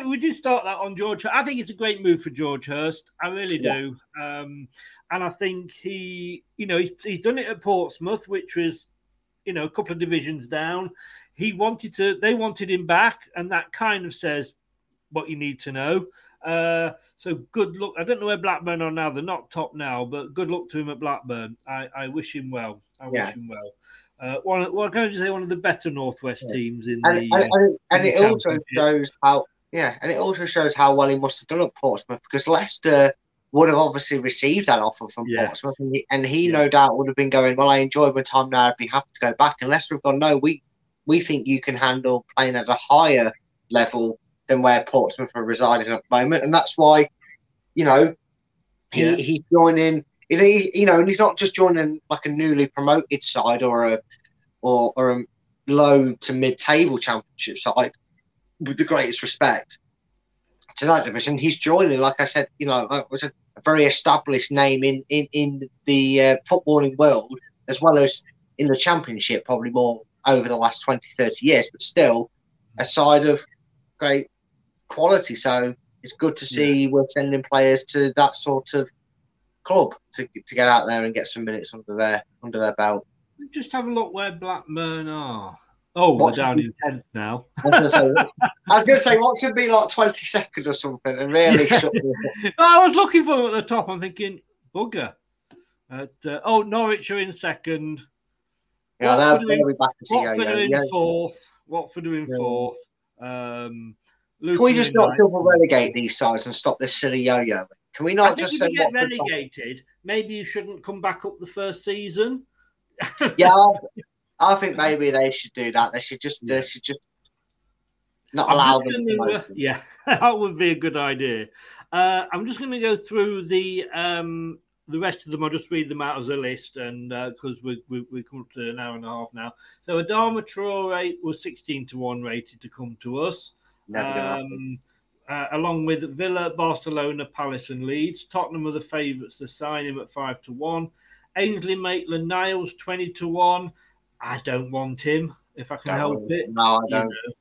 we did start that on George. I think it's a great move for George Hirst. I really Yeah. do. Um, and I think he, you know, he's, he's done it at Portsmouth, which was, you know, a couple of divisions down. He wanted to, they wanted him back, and that kind of says what you need to know. Uh, so good luck. I don't know where Blackburn are now. They're not top now, but good luck to him at Blackburn. I, I wish him well. I Yeah. wish him well. Uh, one, well, can I just say one of the better Northwest teams in And, the. and, uh, and, and in it also shows how, yeah, and it also shows how well he must have done at Portsmouth because Leicester would have obviously received that offer from Yeah. Portsmouth, and he, and he no doubt would have been going, "Well, I enjoyed my time there. I'd be happy to go back." And Leicester have gone, "No, we we think you can handle playing at a higher level than where Portsmouth are residing at the moment," and that's why, you know, he Yeah. he's joining. He- you know, and he's not just joining like a newly promoted side or a or or a low to mid table championship side. With the greatest respect to that division, he's joining. Like I said, you know, it was a, a very established name in in in the uh, footballing world as well as in the championship, probably more over the last 20, 30 years, but still a side of great quality. So it's good to see we're sending players to that sort of club to, to get out there and get some minutes under their under their belt. Just have a look where Blackburn are. Oh, they're down in 10th now. I was going to say, I was going to say, what should be like 20 second or something, and really up. I was looking for them at the top. I'm thinking, bugger. At, uh, oh, Norwich are in second. Yeah, they'll- Watford are in- they'll be back to Watford are in Yeah. fourth. Watford are in Yeah. fourth. Um, Can we just not double relegate these sides and stop this silly yo-yo? Can we not just if say you get relegated, maybe you shouldn't come back up the first season. Yeah, I, think maybe they should do that. They should just, they should just not I'm allow them. gonna, to uh, yeah, that would be a good idea. Uh, I'm just going to go through the um, the rest of them. I'll just read them out as a list, and because we we we come up to an hour and a half now. So Adama Traore was 16 to one rated to come to us. Never gonna happen. Um, uh, along with Villa, Barcelona, Palace, and Leeds. Tottenham are the favourites to sign him at five to one. Ainsley Maitland Niles 20 to one. I don't want him if I can help it. No, I don't. know.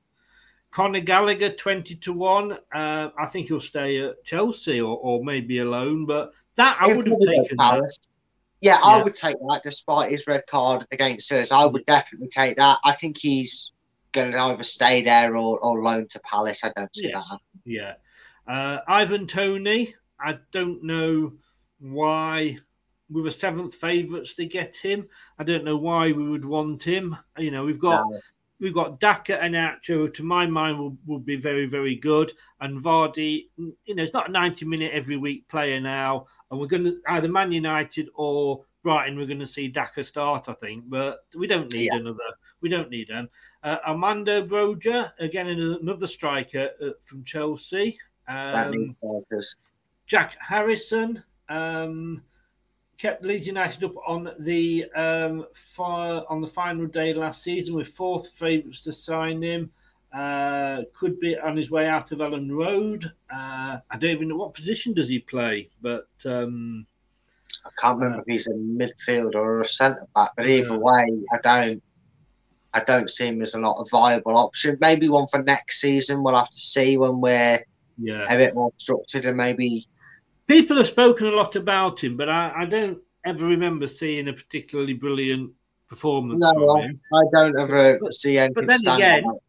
Conor Gallagher 20 to 1. Uh, I think he'll stay at Chelsea or, or maybe alone, but that I would have taken that. Yeah, I Yeah. would take that despite his red card against us. I would definitely take that. I think he's going to either stay there or, or loan to Palace. I don't see Yes. that. Yeah. Uh, Ivan Toney, I don't know why we were seventh favourites to get him. I don't know why we would want him. You know, we've got we've got Daka and Nacho, who to my mind will, will be very, very good. And Vardy, you know, it's not a 90 minute every week player now. And we're going to either Man United or Brighton, we're going to see Daka start, I think. But we don't need Yeah. another. We don't need him. Uh, Armando Broja, again, another striker uh, from Chelsea. Um. Jack Harrison um, kept Leeds United up on the um, on the final day last season with fourth favourites to sign him. Uh, could be on his way out of Elland Road. Uh, I don't even know what position does he play, but um, I can't remember if he's a midfielder or a centre back, but either way, I don't. I don't see him as a not a viable option. Maybe one for next season. We'll have to see when we're yeah, a bit more structured and maybe people have spoken a lot about him, but I, I don't ever remember seeing a particularly brilliant performance no, from I, him. I don't ever see anything But then stand again, out.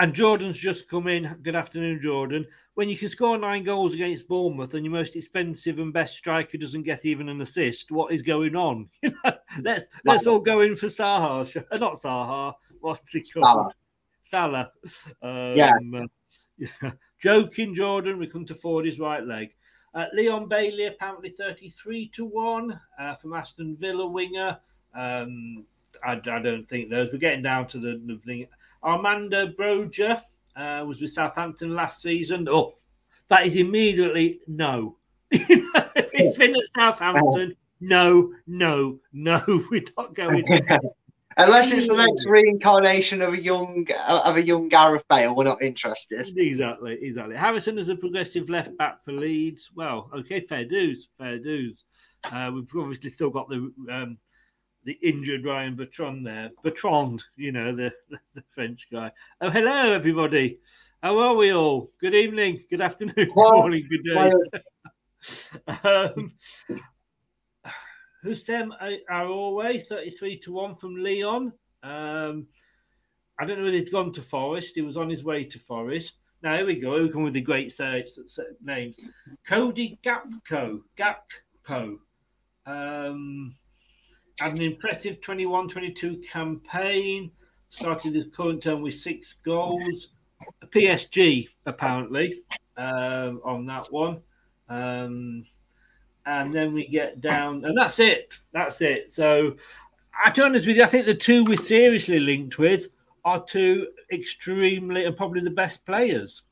and Jordan's just come in. Good afternoon, Jordan. When you can score nine goals against Bournemouth and your most expensive and best striker doesn't get even an assist, what is going on? You know, let's let's all go in for Saha, not Saha. What's it called? Salah. Um, Yeah. yeah. Joking, Jordan. We come to forward his right leg. Uh, Leon Bailey apparently thirty-three to one uh, from Aston Villa winger. Um, I, I don't think those. We're getting down to the, the thing. Armando Broja uh, was with Southampton last season. Oh, that is immediately no. if he's been at Southampton, no, no, no. We're not going. Unless it's the next reincarnation of a young of a young Gareth Bale, we're not interested. Exactly, exactly. Harrison is a progressive left back for Leeds. Well, okay, fair dues, fair dues. Uh, we've obviously still got the um, the injured Ryan Bertrand there. Bertrand, you know, the, the French guy. Oh, hello, everybody. How are we all? Good evening, good afternoon, good morning, good day. um, Houssem Aouar, 33 to 1 from Lyon. Um, I don't know whether he's gone to Forest. He was on his way to Forest. Now, here we go. Here we come with the great uh, names. Cody Gakpo. Gakpo. Um, had an impressive 21 22 campaign. Started his current term with six goals. A PSG, apparently, um, on that one. Um, and then we get down, and that's it. That's it. So, I to be honest with you, I think the two we're seriously linked with are two extremely and probably the best players.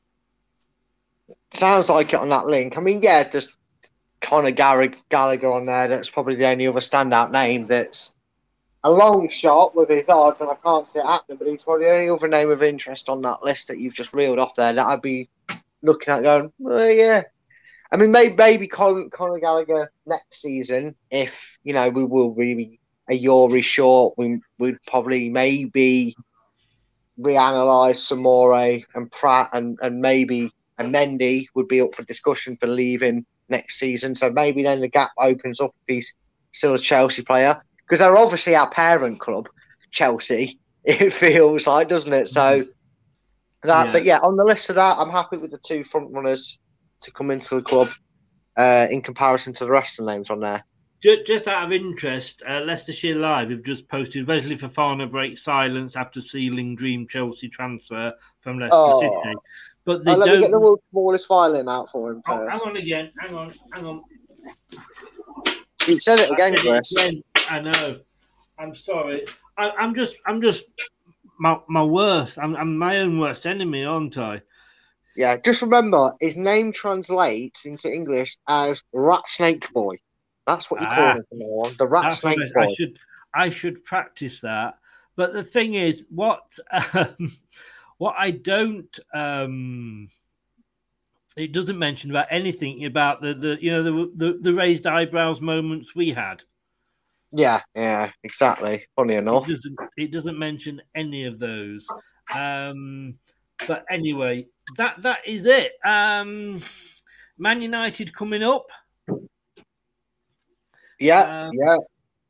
Sounds like it on that link. I mean, yeah, just Conor Garrig- Gallagher on there. That's probably the only other standout name that's a long shot with his odds, and I can't see it happening. But he's probably the only other name of interest on that list that you've just reeled off there that I'd be looking at going, well, yeah. I mean, maybe, maybe Con- Conor Gallagher next season, if you know we will be a year short, we would probably maybe reanalyze Soumaré and Praet and, and maybe and Mendy would be up for discussion for leaving next season. So maybe then the gap opens up if he's still a Chelsea player because they're obviously our parent club, Chelsea. It feels like, doesn't it? So that, Yeah. but yeah, on the list of that, I'm happy with the two front runners to come into the club uh, in comparison to the rest of the names on there. Just, just out of interest, uh, Leicestershire Live have just posted Wesley Fofana breaks silence after sealing dream Chelsea transfer from Leicester Oh. City. But they Uh, let me get the world's smallest violin out for him Oh, first. hang on again. Hang on. Hang on. You said it again, I Chris. I know. I'm sorry. I, I'm just. I'm just. My, my worst. I'm, I'm my own worst enemy, aren't I? Yeah, just remember his name translates into English as Rat Snake Boy. That's what you call Ah. him from now on. The Rat Snake Boy. I should I should practice that. But the thing is, what um, what I don't um, it doesn't mention about anything about the, the you know the, the the raised eyebrows moments we had. Yeah, yeah, exactly. Funny enough. It doesn't it doesn't mention any of those. Um, but anyway, that that is it. Um, Man United coming up. Yeah, Um, yeah.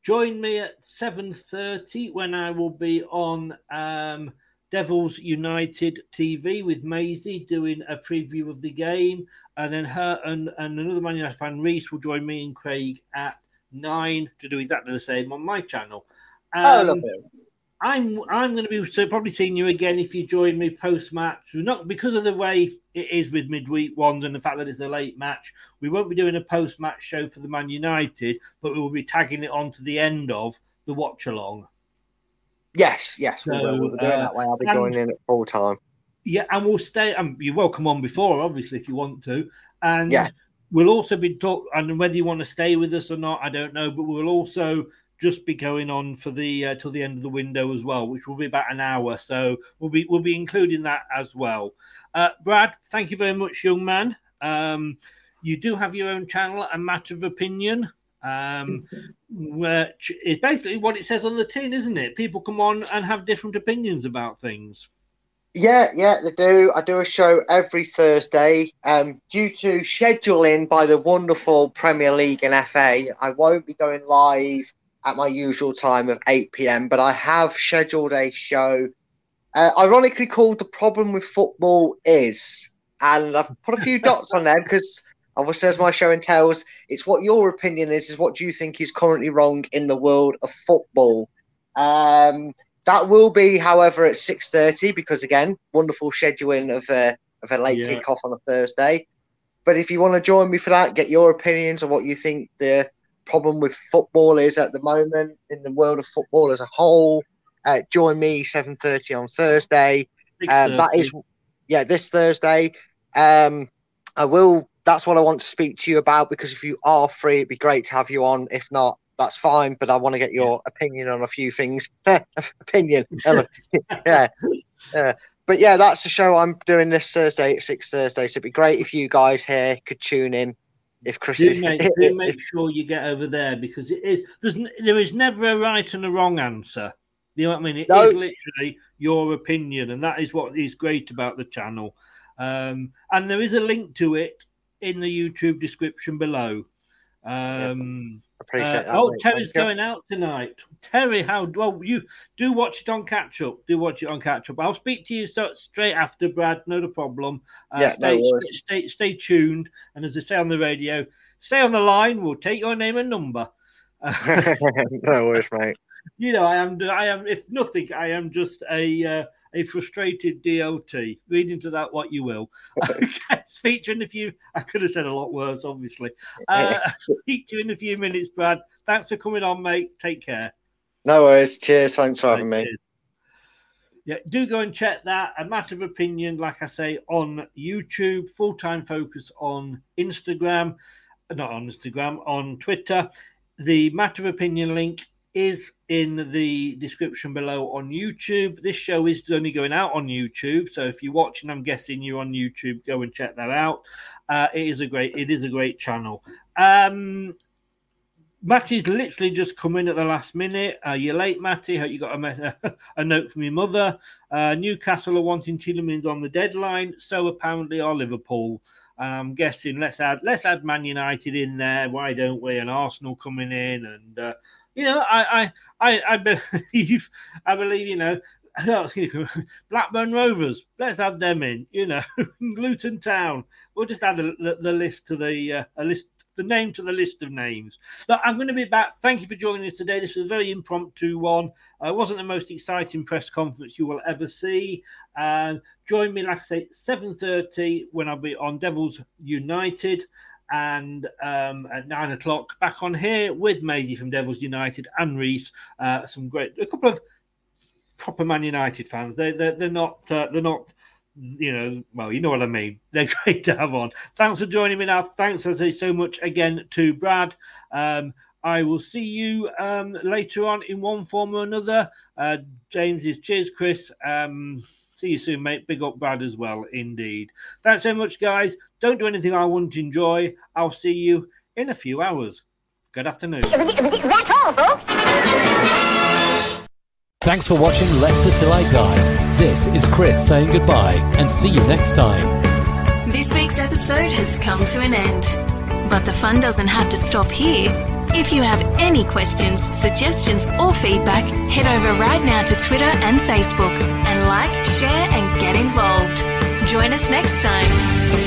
join me at seven thirty when I will be on um, Devils United TV with Maisie doing a preview of the game, and then her and, and another Man United fan, Reese, will join me and Craig at nine to do exactly the same on my channel. Oh, Um, lovely. I'm I'm going to be so probably seeing you again if you join me post match. Not because of the way it is with midweek ones and the fact that it's a late match. We won't be doing a post match show for the Man United, but we will be tagging it on to the end of the watch along. Yes, yes, we will. We'll be doing uh, that way. I'll be and- joining in at full time. Yeah, and we'll stay. And you're welcome on before, obviously, if you want to. And Yeah. we'll also be talk. And whether you want to stay with us or not, I don't know. But we'll also just be going on for the uh, till the end of the window as well, which will be about an hour. So we'll be we'll be including that as well. Uh, Brad, thank you very much, young man. Um, you do have your own channel, a matter of opinion. Um, which is basically what it says on the tin, isn't it? People come on and have different opinions about things. Yeah, yeah, they do. I do a show every Thursday. Um, due to scheduling by the wonderful Premier League and FA, I won't be going live at my usual time of 8 pm, but I have scheduled a show, uh, ironically called The Problem with Football Is. And I've put a few dots on there because obviously, as my show entails, it's what your opinion is, is what do you think is currently wrong in the world of football. Um, that will be, however, at six thirty because again, wonderful scheduling of a of a late Yeah. kickoff on a Thursday. But if you want to join me for that, get your opinions on what you think the problem with football is at the moment in the world of football as a whole. Uh, join me seven thirty on Thursday. Uh, that 6:30. is, yeah, this Thursday. Um, I will. That's what I want to speak to you about because if you are free, it'd be great to have you on. If not, that's fine. But I want to get your opinion on a few things. opinion, yeah, yeah. But yeah, that's the show I'm doing this Thursday at six Thursday. So it'd be great if you guys here could tune in. If Chris do is, make, do make sure you get over there because it is there's there is never a right and a wrong answer. You know what I mean? It is No. literally your opinion, and that is what is great about the channel. Um, and there is a link to it in the YouTube description below. Um, appreciate uh, that, Oh, mate. Terry's Thank you. going out tonight. Terry, how well you do watch it on catch up? Do watch it on catch up. I'll speak to you so, straight after Brad. No the problem. Uh, Yeah, no stay, stay, stay tuned, and as they say on the radio, stay on the line. We'll take your name and number. no worries, mate. you know, I am. I am. If nothing, I am just a uh, a frustrated DOT. Read into that what you will. Okay, speak to you in a few. I could have said a lot worse, obviously. Uh, speak to you in a few minutes, Brad. Thanks for coming on, mate. Take care. No worries. Cheers. Thanks for having me. Yeah, do go and check that. A matter of opinion, like I say, on YouTube. Full time focus on Instagram, not on Instagram, on Twitter. The matter of opinion link is in the description below on YouTube. This show is only going out on YouTube, so if you're watching, I'm guessing you're on YouTube. Go and check that out. Uh, it is a great, it is a great channel. Um, Matty's literally just come in at the last minute. Uh, you're late, Matty. Hope you got a, a note from your mother. Uh, Newcastle are wanting Tielemans on the deadline. So apparently are Liverpool. I'm guessing let's add let's add Man United in there. Why don't we? And Arsenal coming in, and uh, you know, I I I, I believe I believe you know. Blackburn Rovers, let's add them in. You know, Luton Town. We'll just add a, the, the list to the uh, a list, the name to the list of names. Look, I'm going to be back. Thank you for joining us today. This was a very impromptu one. Uh, it wasn't the most exciting press conference you will ever see. Um, join me, like I say, 7:30 when I'll be on Devils United and um, at nine o'clock back on here with Maisie from Devils United and Reese. Uh, some great, a couple of proper Man United fans. They they're, they're not uh, they're not you know well you know what I mean. They're great to have on. Thanks for joining me now. Thanks I say so much again to Brad. Um, I will see you um, later on in one form or another. Uh, James is cheers, Chris. Um, see you soon, mate. Big up Brad as well, indeed. Thanks so much, guys. Don't do anything I wouldn't enjoy. I'll see you in a few hours. Good afternoon. That's all, folks. Thanks for watching Leicester Till I Die. This is Chris saying goodbye and see you next time. This week's episode has come to an end. But the fun doesn't have to stop here. If you have any questions, suggestions, or feedback, head over right now to Twitter and Facebook and like, share, and get involved. Join us next time.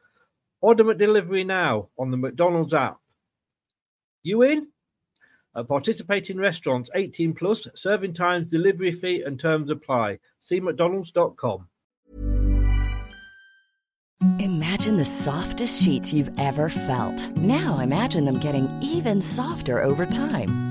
Order McDelivery now on the McDonald's app. You in? At participating restaurants 18 plus, serving times, delivery fee, and terms apply. See McDonald's.com. Imagine the softest sheets you've ever felt. Now imagine them getting even softer over time.